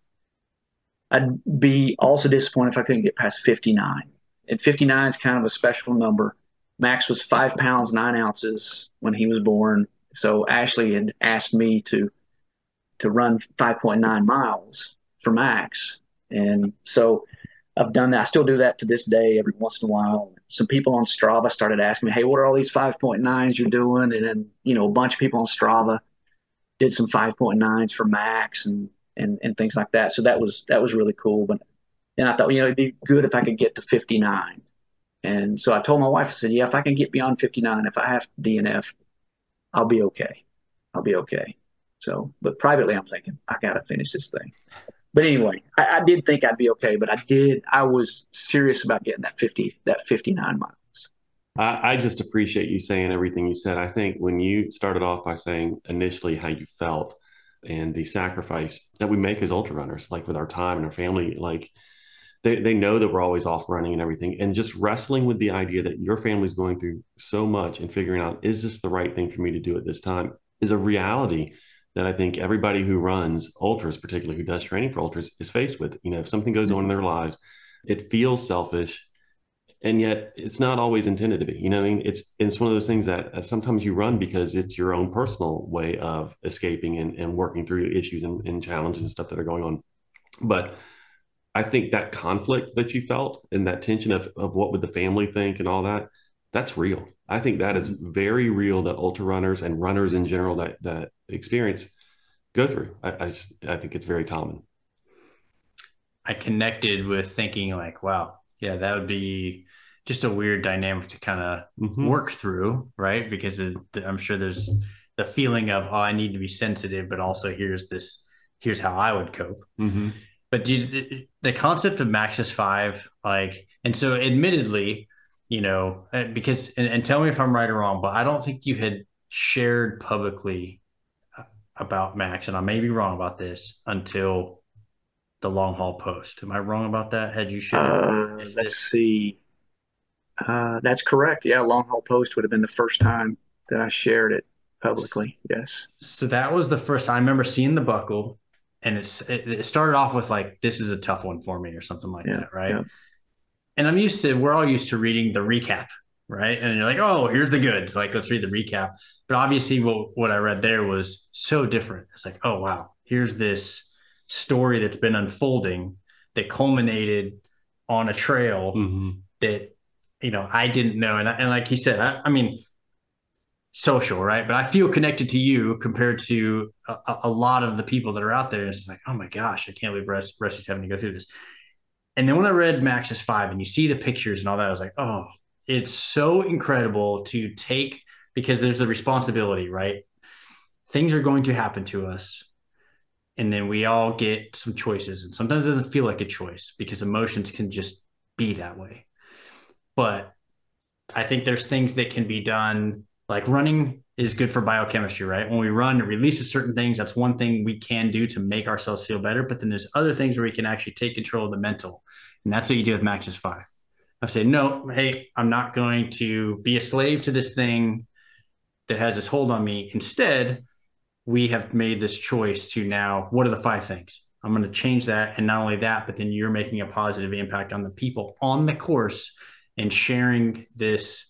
I'd be also disappointed if I couldn't get past 59. And 59 is kind of a special number. Max was five pounds, nine ounces when he was born. So Ashley had asked me to to run 5.9 miles for Max. And so I've done that. I still do that to this day every once in a while. Some people on Strava started asking me, Hey, what are all these 5.9s you're doing? And then, you know, a bunch of people on Strava did some 5.9s for Max. And and and things like that. So that was that was really cool. But then I thought, you know, it'd be good if I could get to 59. And so I told my wife, I said, yeah, if I can get beyond 59, if I have DNF, I'll be okay. I'll be okay. So, but privately, I'm thinking I got to finish this thing. But anyway, I, I, did think I'd be okay, but I did. I was serious about getting that 50, that 59 miles. I, I just appreciate you saying everything you said. I think when you started off by saying initially how you felt, and the sacrifice that we make as ultra runners, like with our time and our family, like they, they know that we're always off running and everything. And just wrestling with the idea that your family's going through so much and figuring out, is this the right thing for me to do at this time is a reality that I think everybody who runs ultras, particularly who does training for ultras, is faced with. You know, if something goes on in their lives, it feels selfish and yet it's not always intended to be you know i mean? It's it's one of those things that uh, sometimes you run because it's your own personal way of escaping and, and working through issues and, and challenges and stuff that are going on. But i think that conflict that you felt and that tension of, of what would the family think and all that that's real. I think that is very real that ultra runners and runners in general that that experience go through. I, I just i think it's very common. I connected with thinking like wow yeah, that would be just a weird dynamic to kind of mm-hmm. work through, right? Because it, I'm sure there's the feeling of, oh, I need to be sensitive, but also here's this, here's how I would cope. Mm-hmm. But do the, the concept of Max's five, like, and so admittedly, you know, uh, because, and, and tell me if I'm right or wrong, but I don't think you had shared publicly uh, about Max, and I may be wrong about this until the long haul post. Am I wrong about that? Had you shared? Uh, let's it? see. Uh, that's correct. Yeah, long haul post would have been the first time that I shared it publicly. Yes. So that was the first time I remember seeing the buckle, and it's it, it started off with like, "This is a tough one for me" or something like yeah, that, right? Yeah. And I'm used to we're all used to reading the recap, right? And you're like, oh, here's the goods. Like, let's read the recap. But obviously, what what I read there was so different. It's like, oh wow, here's this story that's been unfolding that culminated on a trail mm-hmm. that you know I didn't know. And and like he said, I, I mean, social, right? But I feel connected to you compared to a, a, lot of the people that are out there. It's just like, oh my gosh, I can't believe Russ, Rusty's having to go through this. And then when I read Max's Five and you see the pictures and all that, I was like, oh, it's so incredible to take because there's a responsibility, right? Things are going to happen to us. And then we all get some choices. And sometimes it doesn't feel like a choice because emotions can just be that way. But I think there's things that can be done like running is good for biochemistry, right? When we run, it releases certain things. That's one thing we can do to make ourselves feel better. But then there's other things where we can actually take control of the mental. And that's what you do with Max's Five. I say, no, hey, I'm not going to be a slave to this thing that has this hold on me. Instead, we have made this choice to now, what are the five things? I'm going to change that. And not only that, but then you're making a positive impact on the people on the course and sharing this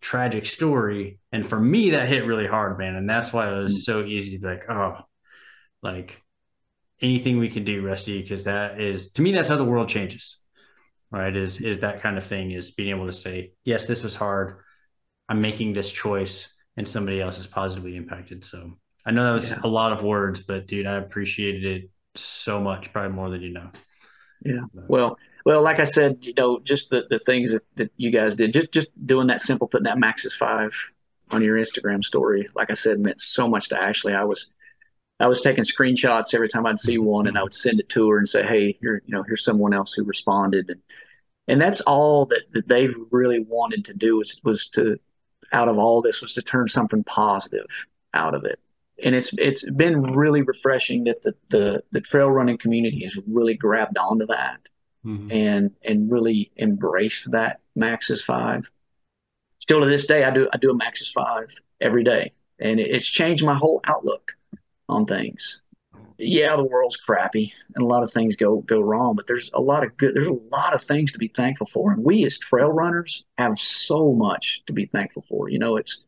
tragic story. And for me, that hit really hard, man. And that's why it was mm. so easy to be like, oh, like anything we can do, Rusty, because that is to me, that's how the world changes. Right. Is is that kind of thing is being able to say, yes, this was hard. I'm making this choice and somebody else is positively impacted. So I know that was yeah. a lot of words, but dude, I appreciated it so much, probably more than you know. Yeah. Well, well, like I said, you know, just the, the things that, that you guys did, just just doing that simple, putting that Max's five on your Instagram story, like I said, meant so much to Ashley. I was I was taking screenshots every time I'd see mm-hmm. one, and I would send it to her and say, "Hey, here, you know, here's someone else who responded." And and that's all that, that they've really wanted to do was was to out of all this was to turn something positive out of it. And it's it's been really refreshing that the the, the trail running community has really grabbed onto that mm-hmm. and and really embraced that Max's five. Still to this day, I do I do a Max's five every day, and it's changed my whole outlook on things. Yeah, the world's crappy, and a lot of things go go wrong, but there's a lot of good. There's a lot of things to be thankful for, and we as trail runners have so much to be thankful for. You know, it's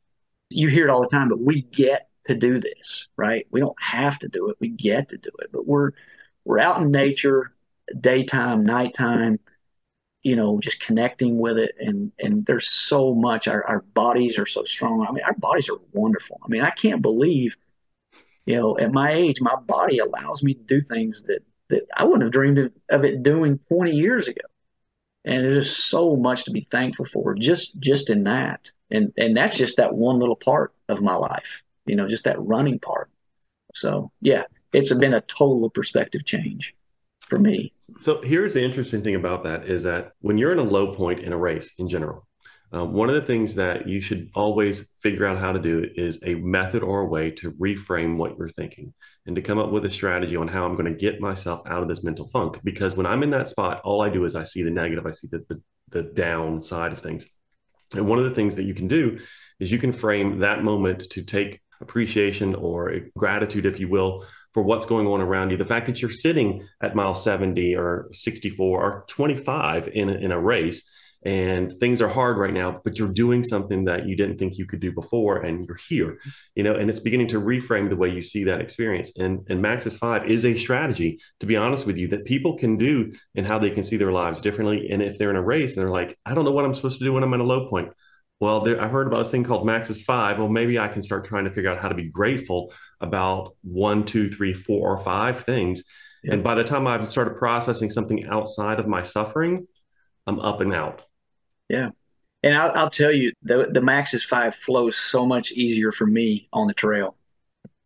you hear it all the time, but we get to do this, right? We don't have to do it. We get to do it, but we're we're out in nature daytime, nighttime, you know, just connecting with it. And, and there's so much, our, our bodies are so strong. I mean, our bodies are wonderful. I mean, I can't believe, you know, at my age, my body allows me to do things that, that I wouldn't have dreamed of, of it doing 20 years ago. And there's just so much to be thankful for just, just in that. And, and that's just that one little part of my life, you know, just that running part. So yeah, it's been a total perspective change for me. So here's the interesting thing about that is that when you're in a low point in a race in general, um, one of the things that you should always figure out how to do is a method or a way to reframe what you're thinking and to come up with a strategy on how I'm going to get myself out of this mental funk. Because when I'm in that spot, all I do is I see the negative, I see the, the, the down side of things. And one of the things that you can do is you can frame that moment to take appreciation or gratitude, if you will, for what's going on around you. The fact that you're sitting at mile 70 or 64 or 25 in a, in a race and things are hard right now, but you're doing something that you didn't think you could do before and you're here, you know, and it's beginning to reframe the way you see that experience. And, and Max's five is a strategy, to be honest with you, that people can do and how they can see their lives differently. And if they're in a race and they're like, I don't know what I'm supposed to do when I'm in a low point well, there, I heard about this thing called Max's Five. Well, maybe I can start trying to figure out how to be grateful about one, two, three, four, or five things. Yeah. And by the time I've started processing something outside of my suffering, I'm up and out. Yeah. And I'll, I'll tell you, the, the Max's Five flows so much easier for me on the trail.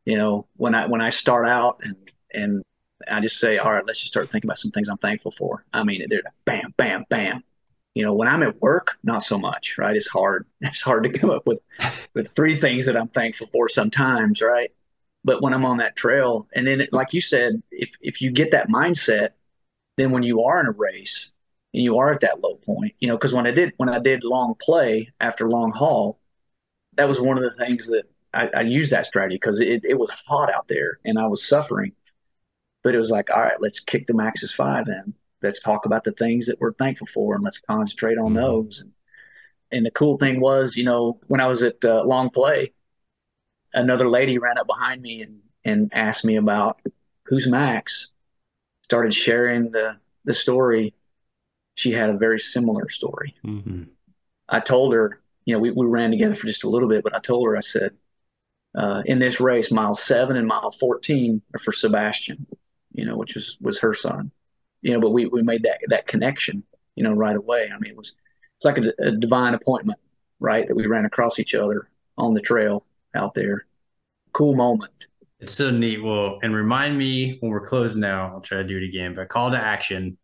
You know, when I when I start out and and I just say, all right, let's just start thinking about some things I'm thankful for. I mean, they're bam, bam, bam, you know when i'm at work not so much right? It's hard it's hard to come up with with three things that i'm thankful for sometimes right? But when i'm on that trail and then like you said if if you get that mindset then when you are in a race and you are at that low point you know because when i did when i did long play after long haul that was one of the things that i, I used that strategy because it, it was hot out there and i was suffering. But it was like all right let's kick the max's five in let's talk about the things that we're thankful for and let's concentrate on mm-hmm. those. And, And the cool thing was, you know, when I was at uh, Long Play, another lady ran up behind me and, and asked me about who's Max. Started sharing the, the story. She had a very similar story. Mm-hmm. I told her, you know, we, we ran together for just a little bit, but I told her, I said, uh, in this race, mile seven and mile 14 are for Sebastian, you know, which was, was her son, you know, but we, we made that, that connection, you know, right away. I mean, it was, it's like a, a divine appointment, right? That we ran across each other on the trail out there. Cool moment. It's so neat. Well, and remind me when we're closing now, I'll try to do it again, but call to action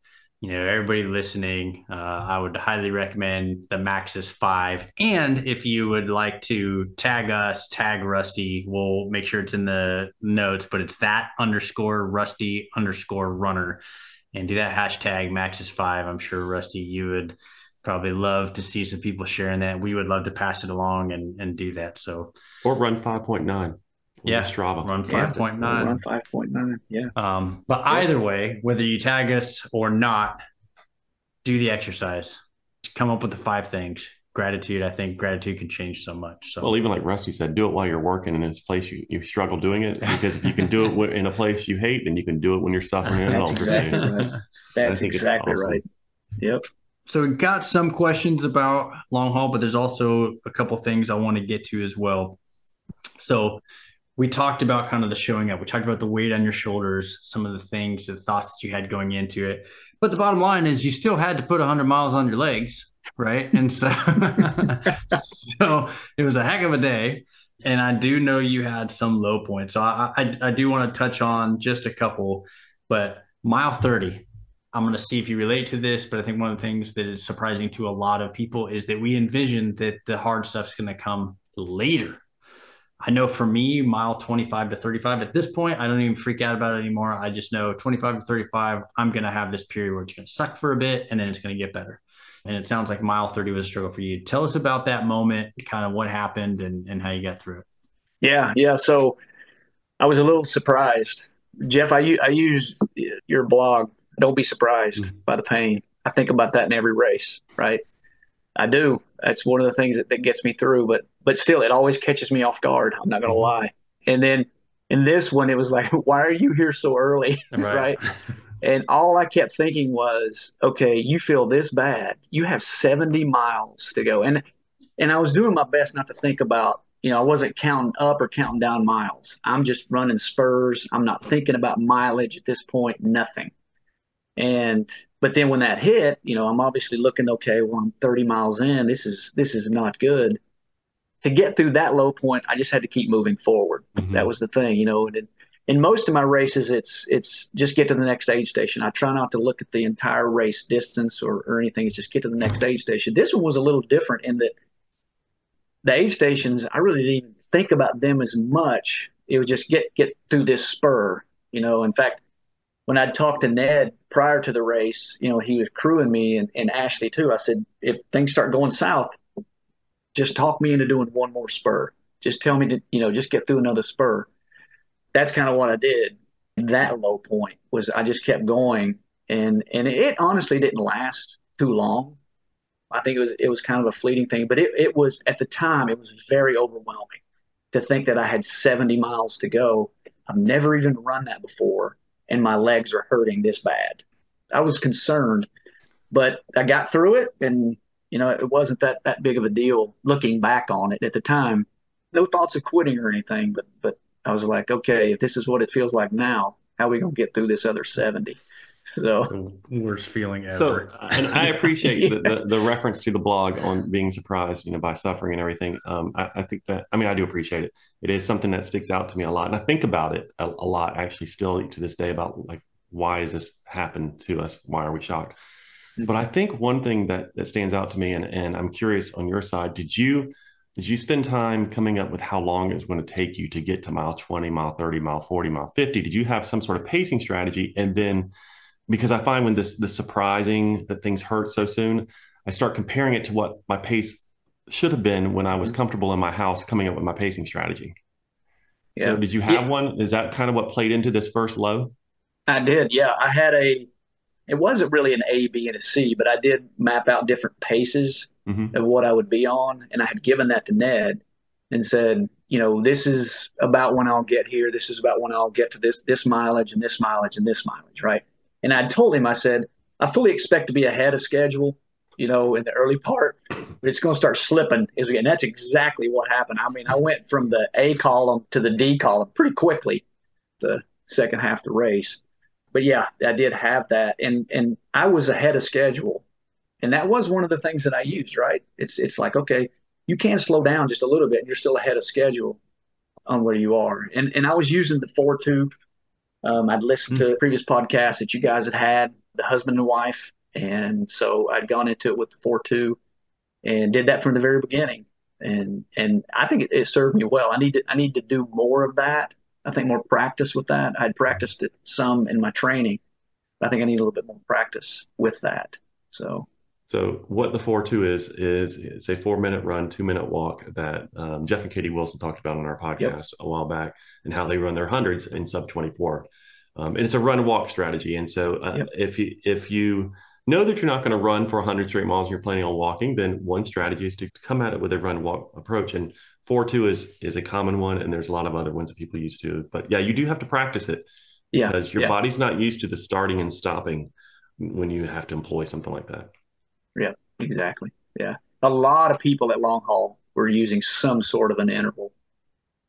you know, everybody listening, uh, I would highly recommend the Max's 5. And if you would like to tag us, tag Rusty, we'll make sure it's in the notes, but it's that underscore Rusty underscore runner. And do that hashtag Max's 5. I'm sure, Rusty, you would probably love to see some people sharing that. We would love to pass it along and, and do that. So, or run 5.9 yeah, Strava. Run five point yeah, nine. Run five point nine. Yeah. Um, but either way, whether you tag us or not, do the exercise. Come up with the five things. Gratitude. I think gratitude can change so much. So well, even like Rusty said, do it while you're working in this place you, you struggle doing it. Because if you can do it in a place you hate, then you can do it when you're suffering in That's exactly right. That's exactly awesome. right. Yep. So we got some questions about long haul, but there's also a couple things I want to get to as well. So we talked about kind of the showing up. We talked about the weight on your shoulders, some of the things, the thoughts that you had going into it. But the bottom line is you still had to put 100 miles on your legs, right? And so, so it was a heck of a day. And I do know you had some low points. So I, I, I do want to touch on just a couple, but mile 30, I'm going to see if you relate to this, but I think one of the things that is surprising to a lot of people is that we envision that the hard stuff's going to come later I know for me, mile 25 to 35 at this point, I don't even freak out about it anymore. I just know 25 to 35, I'm going to have this period where it's going to suck for a bit and then it's going to get better. And it sounds like mile 30 was a struggle for you. Tell us about that moment, kind of what happened and, and how you got through it. Yeah. Yeah. So I was a little surprised. Jeff, I, I use your blog. Don't be surprised mm-hmm. by the pain. I think about that in every race, right? I do. That's one of the things that, that gets me through. But but still, it always catches me off guard. I'm not going to mm-hmm. lie. And then in this one, it was like, why are you here so early? Right. right? And all I kept thinking was, okay, you feel this bad. You have 70 miles to go. And and I was doing my best not to think about, you know, I wasn't counting up or counting down miles. I'm just running spurs. I'm not thinking about mileage at this point, nothing. And but then when that hit, you know, I'm obviously looking, okay, well, I'm 30 miles in. This is this is not good to get through that low point, I just had to keep moving forward. Mm-hmm. That was the thing, you know. And in most of my races, it's it's just get to the next aid station. I try not to look at the entire race distance or, or anything. It's just get to the next aid station. This one was a little different in that the aid stations, I really didn't even think about them as much. It was just get get through this spur, you know. In fact, when I'd talked to Ned prior to the race, you know, he was crewing me and, and Ashley too. I said, if things start going south, just talk me into doing one more spur. Just tell me to, you know, just get through another spur. That's kind of what I did. That low point was I just kept going and and it honestly didn't last too long. I think it was it was kind of a fleeting thing, but it, it was at the time it was very overwhelming to think that I had 70 miles to go. I've never even run that before, and my legs are hurting this bad. I was concerned, but I got through it and you know, it wasn't that that big of a deal looking back on it at the time. No thoughts of quitting or anything, but but I was like, okay, if this is what it feels like now, how are we gonna get through this other seventy? So, so worst feeling ever. So, and I appreciate the, the, the, reference to the blog on being surprised, you know, by suffering and everything. Um, I, I, think that, I mean, I do appreciate it. It is something that sticks out to me a lot. And I think about it a, a lot actually still to this day about like, why has this happened to us? Why are we shocked? But I think one thing that that stands out to me, and, and I'm curious on your side, did you did you spend time coming up with how long it was going to take you to get to mile 20, mile 30, mile 40, mile 50? Did you have some sort of pacing strategy? And then because I find when this the surprising that things hurt so soon, I start comparing it to what my pace should have been when I was mm-hmm. comfortable in my house coming up with my pacing strategy. Yeah. So did you have yeah. one? Is that kind of what played into this first low? I did. Yeah. I had a it wasn't really an A, B, and a C, but I did map out different paces mm-hmm. of what I would be on. And I had given that to Ned and said, you know, this is about when I'll get here. This is about when I'll get to this this mileage and this mileage and this mileage, right? And I told him, I said, I fully expect to be ahead of schedule, you know, in the early part, but it's going to start slipping as we. And that's exactly what happened. I mean, I went from the A column to the D column pretty quickly, the second half of the race. But yeah, I did have that, and and I was ahead of schedule, and that was one of the things that I used. Right? It's it's like okay, you can slow down just a little bit, and you're still ahead of schedule on where you are. And and I was using the four two. Um, I'd listened mm-hmm. to previous podcasts that you guys had had, the husband and wife, and so I'd gone into it with the four two, and did that from the very beginning. And and I think it, it served me well. I need to I need to do more of that. I think more practice with that. I'd practiced it some in my training. I think I need a little bit more practice with that. So so what the four two is is it's a four minute run, two minute walk that um, Jeff and Katie Wilson talked about on our podcast yep. a while back, and how they run their hundreds in sub twenty four. Um, and it's a run walk strategy. And so uh, yep. if you if you know that you're not going to run for 100 straight miles and you're planning on walking, then one strategy is to come at it with a run walk approach. And four two is is a common one, and there's a lot of other ones that people use too. But yeah, you do have to practice it. Yeah, because your yeah. body's not used to the starting and stopping when you have to employ something like that. Yeah, exactly. Yeah. A lot of people at long haul were using some sort of an interval.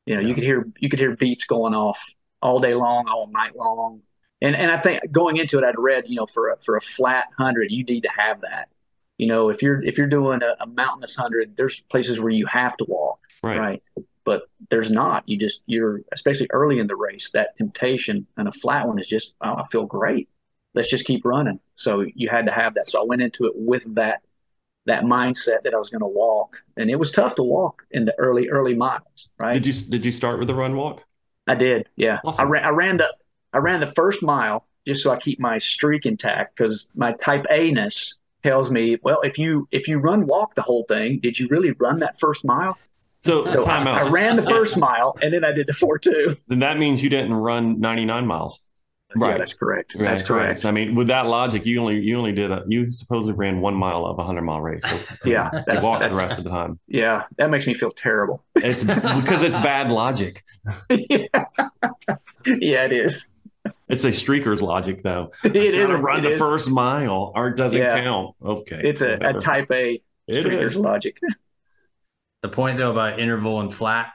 You know, yeah. you could hear you could hear beeps going off all day long, all night long. And and I think going into it, I'd read, you know, for a for a flat hundred, you need to have that. You know, if you're if you're doing a, a mountainous hundred, there's places where you have to walk. Right. right. But there's not. You just you're especially early in the race, that temptation and a flat one is just oh, I feel great let's just keep running. So you had to have that. So I went into it with that that mindset that I was going to walk, and it was tough to walk in the early early miles. Right? Did you did you start with the run walk? I did. Yeah, awesome. I ran I ran the I ran the first mile just so I keep my streak intact because my type A ness tells me, well, if you if you run walk the whole thing, did you really run that first mile? So, so I. I ran the first mile and then I did the four two. Then that means you didn't run ninety nine miles. Right. Yeah, that's correct. Right, that's correct. So, I mean, with that logic, you only you only did a you supposedly ran one mile of a hundred mile race. So yeah, that's, walked that's, the rest of the time. Yeah, that makes me feel terrible. It's because it's bad logic. yeah. yeah, it is. It's a streaker's logic, though. It is. Run it the is. first mile, or doesn't yeah. count? Okay, it's a, a type A streaker's logic. The point though about interval and flat,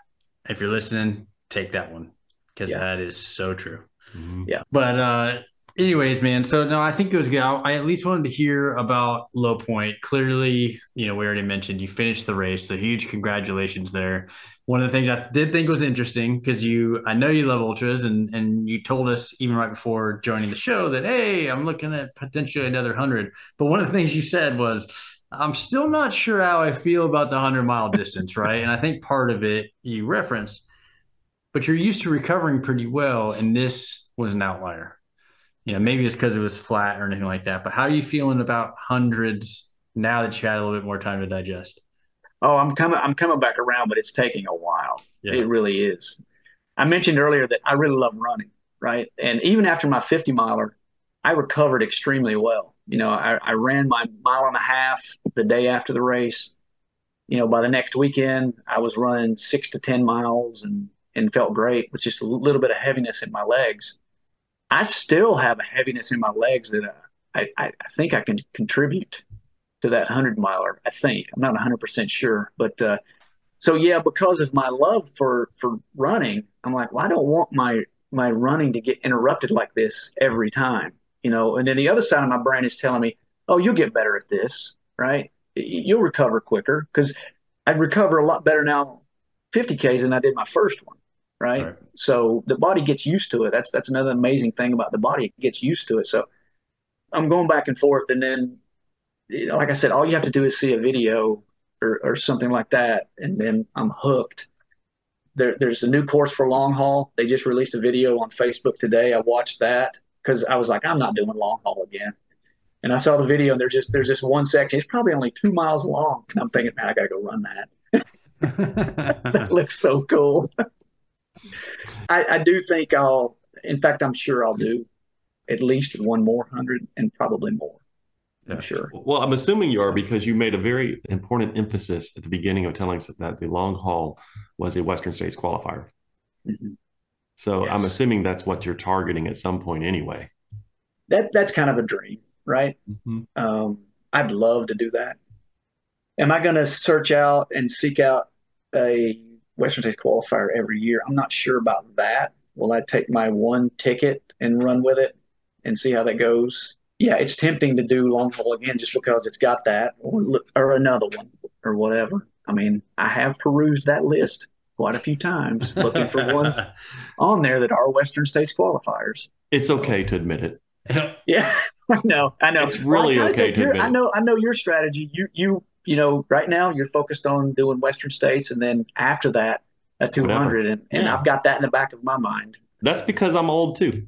if you're listening, take that one because yeah. that is so true. Mm-hmm. Yeah. But uh anyways, man. So no, I think it was good. I, I, at least wanted to hear about Low Point. Clearly, you know, we already mentioned you finished the race, so huge congratulations there. One of the things I did think was interesting because you, I know you love ultras, and and you told us even right before joining the show that hey, I'm looking at potentially another hundred. But one of the things you said was. I'm still not sure how I feel about the 100 mile distance, right? And I think part of it you referenced but you're used to recovering pretty well, and this was an outlier. You know, maybe it's because it was flat or anything like that. But how are you feeling about hundreds now that you had a little bit more time to digest? Oh, I'm coming. I'm coming back around, but it's taking a while. Yeah. It really is. I mentioned earlier that I really love running, right? And even after my 50 miler, I recovered extremely well. You know, I, I ran my mile and a half the day after the race. You know, by the next weekend, I was running six to 10 miles and and felt great with just a little bit of heaviness in my legs. I still have a heaviness in my legs that uh, I, I, I think I can contribute to that 100 miler. I think. I'm not 100% sure. But uh, so, yeah, because of my love for, for running, I'm like, well, I don't want my, my running to get interrupted like this every time, you know. And then the other side of my brain is telling me, oh, you'll get better at this, right? You'll recover quicker because I'd recover a lot better now 50Ks than I did my first one right? right? So the body gets used to it. That's that's another amazing thing about the body; it gets used to it. So I'm going back and forth, and then, you know, like I said, all you have to do is see a video or, or something like that, and then I'm hooked. There, there's a new course for long haul. They just released a video on Facebook today. I watched that because I was like, I'm not doing long haul again. And I saw the video, and there's just there's this one section. It's probably only two miles long, and I'm thinking, man, I gotta go run that. that looks so cool. I, I do think I'll. In fact, I'm sure I'll do at least one more hundred and probably more. I'm sure. Well, I'm assuming you are because you made a very important emphasis at the beginning of telling us that the long haul was a Western States qualifier. Mhm. So Yes. I'm assuming that's what you're targeting at some point anyway. That that's kind of a dream, right? Um, I'd love to do that. Am I going to search out and seek out a Western States qualifier every year? I'm not sure about that. Will I take my one ticket and run with it and see how that goes? Yeah, it's tempting to do long haul again just because it's got that or or another one or whatever. I mean, I have perused that list quite a few times looking for ones on there that are Western States qualifiers. It's okay to admit it. Yeah, I know. I know. It's really okay to your- admit I know. I know your strategy. You you you know. Right now, you're focused on doing Western states, and then after that, a 200, and, and Yeah. I've got that in the back of my mind. That's because I'm old too.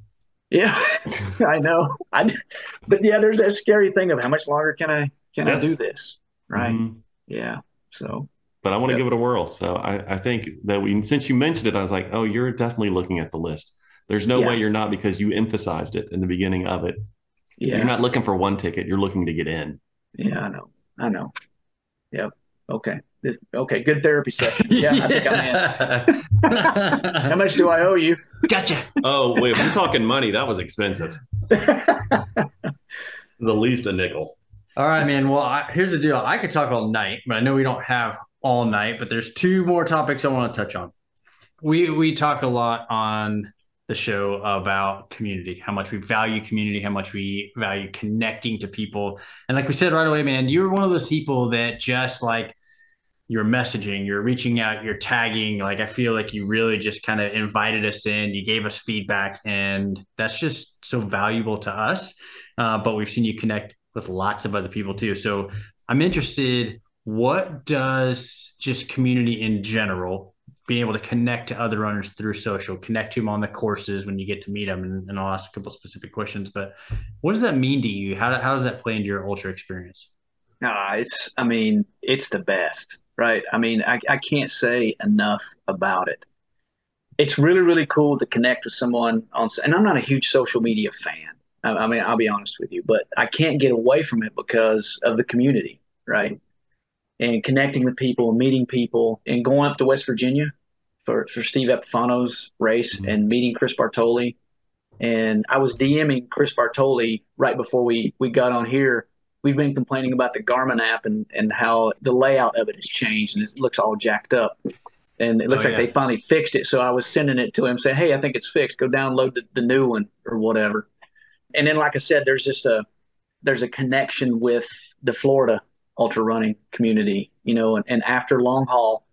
Yeah, I know. I, but yeah, there's that scary thing of how much longer can I can I do this? Right. Mhm. Yeah. So But I want to Yep. give it a whirl. So I, I think that we, since you mentioned it, I was like, oh, you're definitely looking at the list. There's no Yeah. way you're not because you emphasized it in the beginning of it. yeah, You're not looking for one ticket. You're looking to get in. yeah, I know. I know. Yep. Okay. This, okay. Good therapy session. Yeah, I think I'm in. How much do I owe you? Gotcha. Oh, wait, if you're talking money, that was expensive. the least a nickel. All right, man. Well, I, here's the deal. I could talk all night, but I know we don't have all night. But there's two more topics I want to touch on. We we talk a lot on the show about community, how much we value community, how much we value connecting to people. And like we said right away, man, you're one of those people that just like you're messaging, you're reaching out, you're tagging. Like I feel like you really just kind of invited us in, you gave us feedback, and that's just so valuable to us. Uh, but we've seen you connect with lots of other people too. So I'm interested. What does just community in general, being able to connect to other runners through social, connect to them on the courses when you get to meet them, and, and I'll ask a couple specific questions. But what does that mean to you? How, how does that play into your ultra experience? Nah, it's, I mean, it's the best, right? I mean, I, I can't say enough about it. It's really, really cool to connect with someone on, and I'm not a huge social media fan. I, I mean, I'll be honest with you, but I can't get away from it because of the community, right? And connecting with people, meeting people, and going up to West Virginia for, for Steve Epifano's race Mhm. and meeting Chris Bartoli. And I was DMing Chris Bartoli right before we, we got on here we've been complaining about the Garmin app and, and how the layout of it has changed and it looks all jacked up. And it looks Oh, like yeah. they finally fixed it. So I was sending it to him saying, Hey, I think it's fixed. Go download the, the new one or whatever. And then, like I said, there's just a, there's a connection with the Florida ultra running community, you know, and, and after long haul,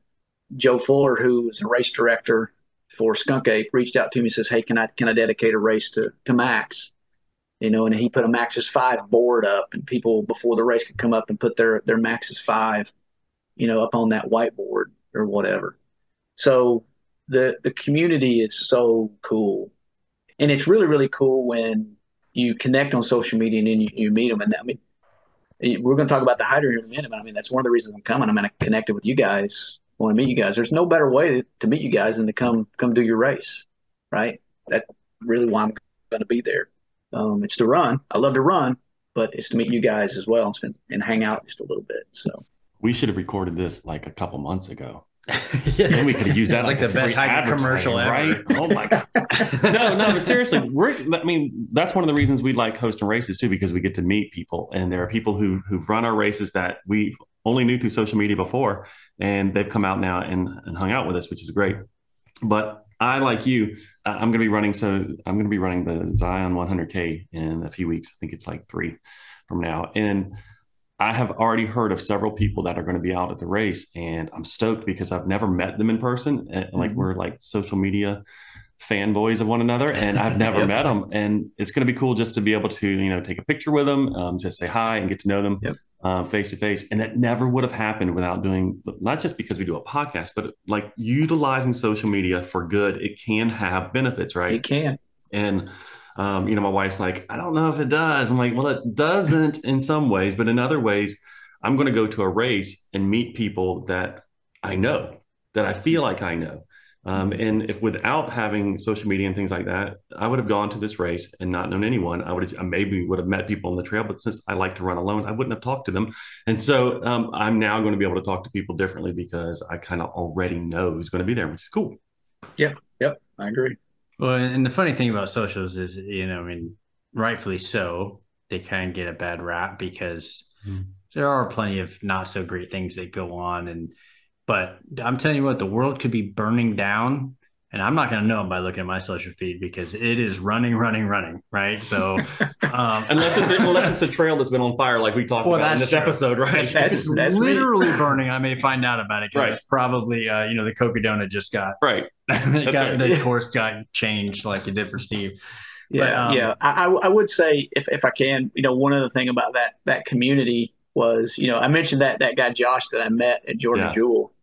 Joe Fuller, who is a race director for Skunk Ape, reached out to me and says, Hey, can I, can I dedicate a race to, to Max? you know, and he put a Max's five board up, and people before the race could come up and put their their Max's five, you know, up on that whiteboard or whatever. So the the community is so cool, and it's really really cool when you connect on social media and then you, you meet them. And I mean, we're going to talk about the here in a minute. But I mean, that's one of the reasons I'm coming. I'm going to connect it with you guys. I want to meet you guys. There's no better way to meet you guys than to come come do your race, right? That's really why I'm going to be there. Um, it's to run. I love to run, but it's to meet you guys as well and, and hang out just a little bit. So We should have recorded this like a couple months ago. yeah. Then we could have used that It's like as the best free hiking commercial ever. right? Oh my god! no, no, but seriously, we're, I mean, that's one of the reasons we like hosting races too, because we get to meet people, and there are people who who've run our races that we only knew through social media before, and they've come out now and, and hung out with us, which is great. But I, like you, I'm going to be running. So I'm going to be running the Zion 100K in a few weeks. I think it's like three from now, and I have already heard of several people that are going to be out at the race, and I'm stoked because I've never met them in person. And like Mhm. we're like social media fanboys of one another, and I've never Yep. met them. And it's going to be cool just to be able to you know take a picture with them, um, just say hi and get to know them Yep. Face to face. And that never would have happened without doing not just because we do a podcast, but like utilizing social media for good. It can have benefits, right? It can. And um, you know, my wife's like, I don't know if it does. I'm like, well, it doesn't in some ways, but in other ways, I'm going to go to a race and meet people that I know, that I feel like I know. Um, and if without having social media and things like that, I would have gone to this race and not known anyone. I would have I maybe would have met people on the trail, but since I like to run alone, I wouldn't have talked to them. And so um, I'm now going to be able to talk to people differently because I kind of already know who's going to be there, which is cool. Yeah. Yep. I agree. Well, and the funny thing about socials is, you know, I mean, rightfully so, they kind of get a bad rap because mm. there are plenty of not so great things that go on. And, but I'm telling you what, the world could be burning down. And I'm not going to know by looking at my social feed because it is running, running, running. Right. So, um, unless it's a, unless it's a trail that's been on fire, like we talked well, about in this true. episode, right? That's, that's, that's literally burning. I may find out about it because right. it's probably, uh, you know, the Cocodona just got right. got, right. The course got changed like it did for Steve. Yeah, but, um, yeah. I, I would say if, if I can, you know, one other thing about that that community was, you know, I mentioned that that guy Josh that I met at Georgia yeah. Jewel.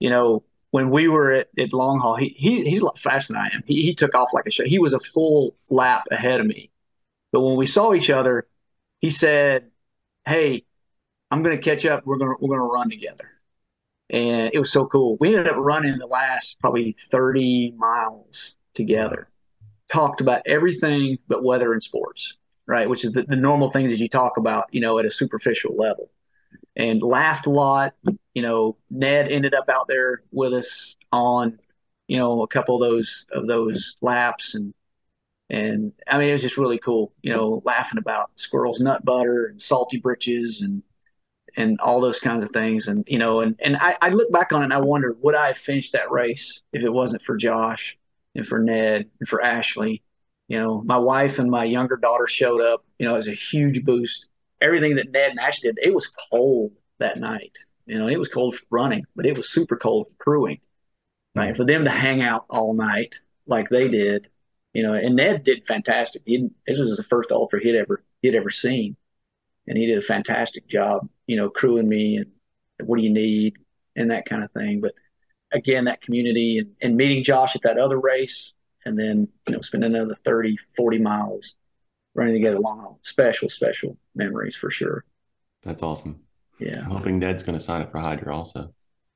You know, when we were at, at Long Haul, he, he he's a lot faster than I am. He, he took off like a shot. He was a full lap ahead of me. But when we saw each other, he said, "Hey, I'm going to catch up. We're going to we're going to run together." And it was so cool. We ended up running the last probably 30 miles together talked about everything but weather and sports, right? Which is the, the normal things that you talk about, you know, at a superficial level. And laughed a lot. You know, Ned ended up out there with us on, you know, a couple of those of those laps and and I mean it was just really cool, you know, laughing about Squirrel's Nut Butter and salty britches and and all those kinds of things. And you know, and and I, I look back on it and I wonder would I have finished that race if it wasn't for Josh and for Ned and for Ashley. You know, my wife and my younger daughter showed up. You know, it was a huge boost. Everything that Ned and Ashley did, it was cold that night. You know, it was cold for running, but it was super cold for crewing. Right. For them to hang out all night like they did, you know, and Ned did fantastic. He this was the first ultra he'd ever he'd ever seen. And he did a fantastic job, you know, crewing me and what do you need and that kind of thing. But again that community and, and meeting Josh at that other race and then you know spending another 30 40 miles running together long special special memories for sure that's awesome yeah i'm hoping ned's going to sign up for hydra also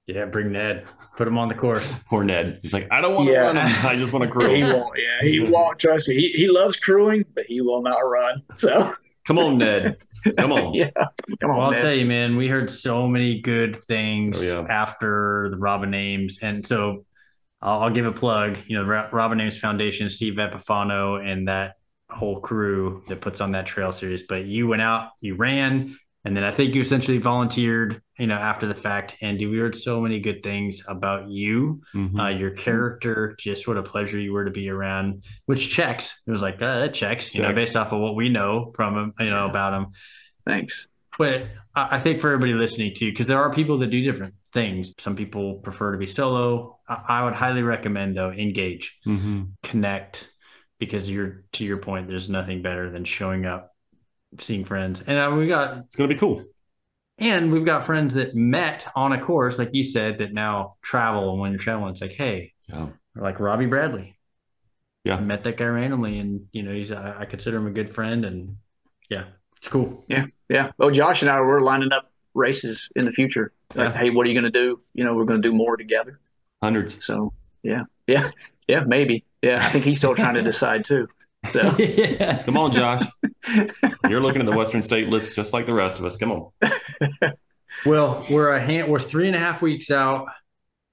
yeah bring ned put him on the course poor ned he's like i don't want to yeah. run i just want to crew he won't yeah he won't trust me he, he loves crewing but he will not run so come on ned Come on. yeah. Come on. Well, I'll tell you, man, we heard so many good things oh, yeah. after the Robin Ames. And so I'll, I'll, give a plug, you know, the Robin Ames Foundation, Steve Epifano, and that whole crew that puts on that trail series. But you went out, you ran, and then I think you essentially volunteered, you know, after the fact. And we heard so many good things about you, mm-hmm. uh, your character, just what a pleasure you were to be around, which checks. It was like, uh, that checks, checks, you know, based off of what we know from him, you know, about him. Thanks. But I think for everybody listening too, because there are people that do different things. Some people prefer to be solo. I would highly recommend though, engage, mm-hmm. connect, because you're to your point, there's nothing better than showing up seeing friends. And uh, we got it's going to be cool. And we've got friends that met on a course, like you said, that now travel. And when you're traveling, it's like, hey, yeah. like Robbie Bradley. Yeah. I met that guy randomly. And, you know, he's, I, I consider him a good friend. And yeah, it's cool. Yeah. Yeah. Oh, Josh and I were lining up races in the future. Like, yeah. hey, what are you going to do? You know, we're going to do more together. Hundreds. So, yeah. Yeah. Yeah. Maybe. Yeah. I think he's still trying to decide too. So. yeah. Come on, Josh. You're looking at the Western State list just like the rest of us. Come on. well, we're a hand, we're three and a half weeks out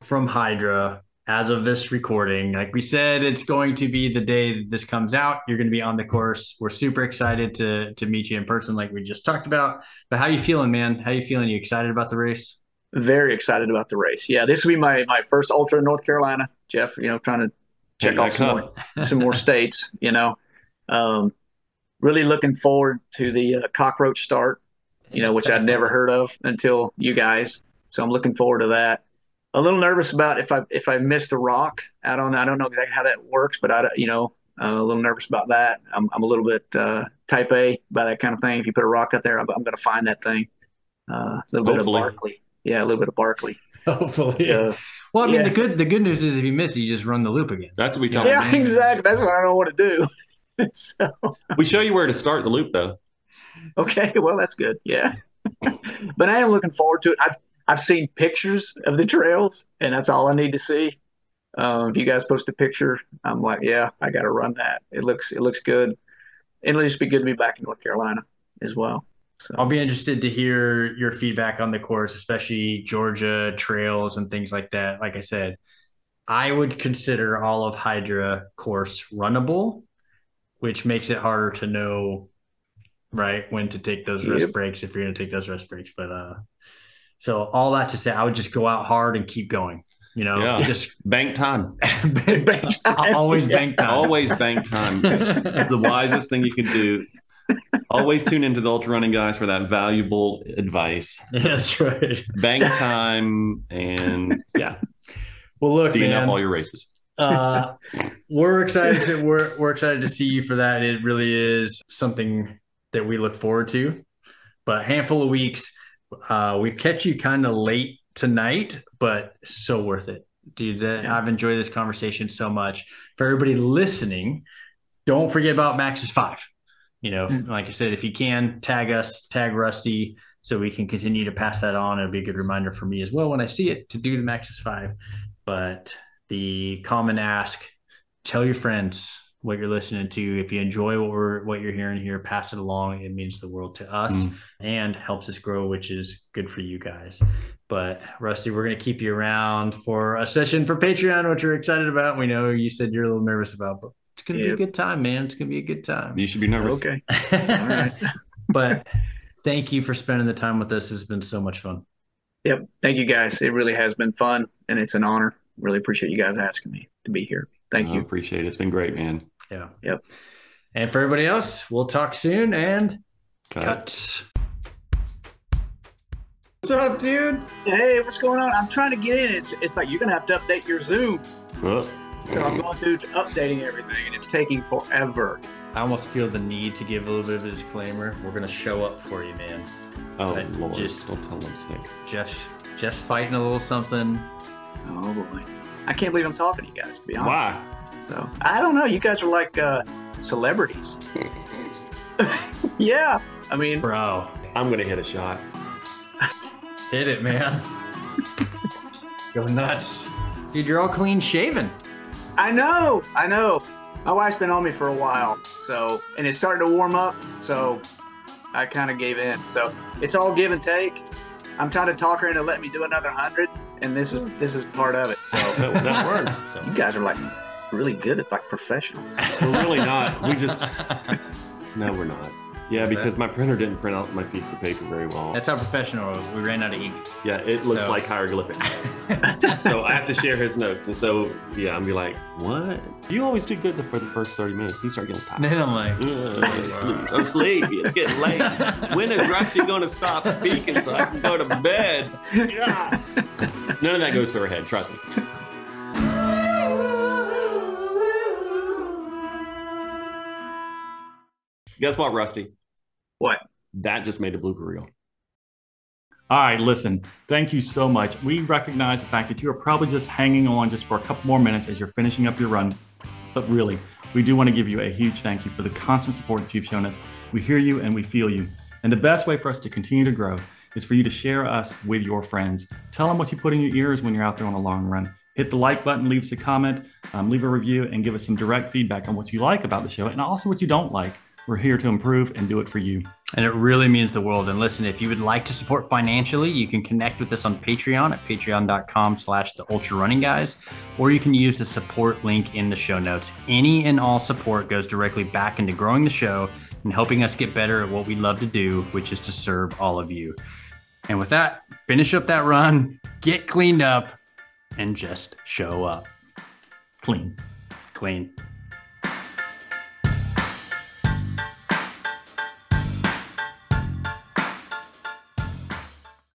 from Hydra as of this recording. Like we said, it's going to be the day that this comes out. You're going to be on the course. We're super excited to to meet you in person, like we just talked about. But how you feeling, man? How you feeling? You excited about the race? Very excited about the race. Yeah, this will be my my first ultra in North Carolina. Jeff, you know, trying to check off some more, some more states. You know, um, really looking forward to the uh, cockroach start, you know, which I'd never heard of until you guys. So I'm looking forward to that. A little nervous about if I if I missed a rock out on I don't know exactly how that works, but I you know uh, a little nervous about that. I'm I'm a little bit uh, type A by that kind of thing. If you put a rock out there, I'm, I'm going to find that thing. Uh, a little Hopefully. bit of Barkley, yeah, a little bit of Barkley. Hopefully. Uh, well, I mean, yeah. the good the good news is if you miss it, you just run the loop again. That's what we tell. Yeah, exactly. That's what I don't want to do. so we show you where to start the loop, though. Okay, well that's good. Yeah, but I am looking forward to it. I've I've seen pictures of the trails, and that's all I need to see. Um, if you guys post a picture, I'm like, yeah, I got to run that. It looks it looks good, and it'll just be good to be back in North Carolina as well. So. I'll be interested to hear your feedback on the course, especially Georgia trails and things like that. Like I said, I would consider all of Hydra course runnable, which makes it harder to know right when to take those rest yep. breaks if you're going to take those rest breaks. But uh, so all that to say, I would just go out hard and keep going. You know, yeah. just bank time. bank time. Always bank time. Always bank time. It's, it's the wisest thing you can do. Always tune into the ultra running guys for that valuable advice. That's right. Bank time and yeah. Well, look, man, up all your races. uh, we're excited to we're we're excited to see you for that. It really is something that we look forward to. But handful of weeks, uh, we catch you kind of late tonight, but so worth it, dude. I've enjoyed this conversation so much. For everybody listening, don't forget about Max's Five. You know, mm-hmm. like I said, if you can tag us, tag Rusty, so we can continue to pass that on. It'll be a good reminder for me as well when I see it to do the Max's Five. But the common ask: tell your friends what you're listening to. If you enjoy what we're what you're hearing here, pass it along. It means the world to us mm. and helps us grow, which is good for you guys. But Rusty, we're gonna keep you around for a session for Patreon, which we're excited about. We know you said you're a little nervous about, but it's gonna yep. be a good time, man. It's gonna be a good time. You should be nervous. Okay. All right. but thank you for spending the time with us. It's been so much fun. Yep. Thank you guys. It really has been fun and it's an honor. Really appreciate you guys asking me to be here. Thank I you. Appreciate it. It's been great, man. Yeah. Yep. And for everybody else, we'll talk soon and cut. cut. What's up, dude? Hey, what's going on? I'm trying to get in. It's, it's like you're gonna have to update your Zoom. So I'm going through updating everything, and it's taking forever. I almost feel the need to give a little bit of a disclaimer. We're gonna show up for you, man. Oh but Lord! Just don't tell them sick. Just, just fighting a little something. Oh boy! I can't believe I'm talking to you guys. To be honest. Why? So I don't know. You guys are like uh, celebrities. yeah. I mean, bro, I'm gonna hit a shot. hit it, man. Go nuts, dude. You're all clean shaven. I know. I know. My wife's been on me for a while, so and it's starting to warm up. So I kind of gave in. So it's all give and take. I'm trying to talk her into letting me do another hundred, and this is this is part of it. So that works. So. You guys are like really good at like professionals. We're really not. We just no, we're not. Yeah, because my printer didn't print out my piece of paper very well. That's how professional we ran out of ink. Yeah, it looks so. like hieroglyphics. so I have to share his notes, and so yeah, I'm be like, "What? You always do good for the first thirty minutes. You start getting tired." Then I'm like, "I'm sleepy. It's getting late. When is Rusty going to stop speaking so I can go to bed?" Yeah. None of that goes through her head. Trust me. Guess what, Rusty? What? That just made a blooper reel. All right, listen, thank you so much. We recognize the fact that you are probably just hanging on just for a couple more minutes as you're finishing up your run. But really, we do want to give you a huge thank you for the constant support that you've shown us. We hear you and we feel you. And the best way for us to continue to grow is for you to share us with your friends. Tell them what you put in your ears when you're out there on a long run. Hit the like button, leave us a comment, um, leave a review, and give us some direct feedback on what you like about the show and also what you don't like. We're here to improve and do it for you. And it really means the world. And listen, if you would like to support financially, you can connect with us on Patreon at patreon.com slash the ultra running guys, or you can use the support link in the show notes. Any and all support goes directly back into growing the show and helping us get better at what we love to do, which is to serve all of you. And with that, finish up that run, get cleaned up, and just show up. Clean. Clean.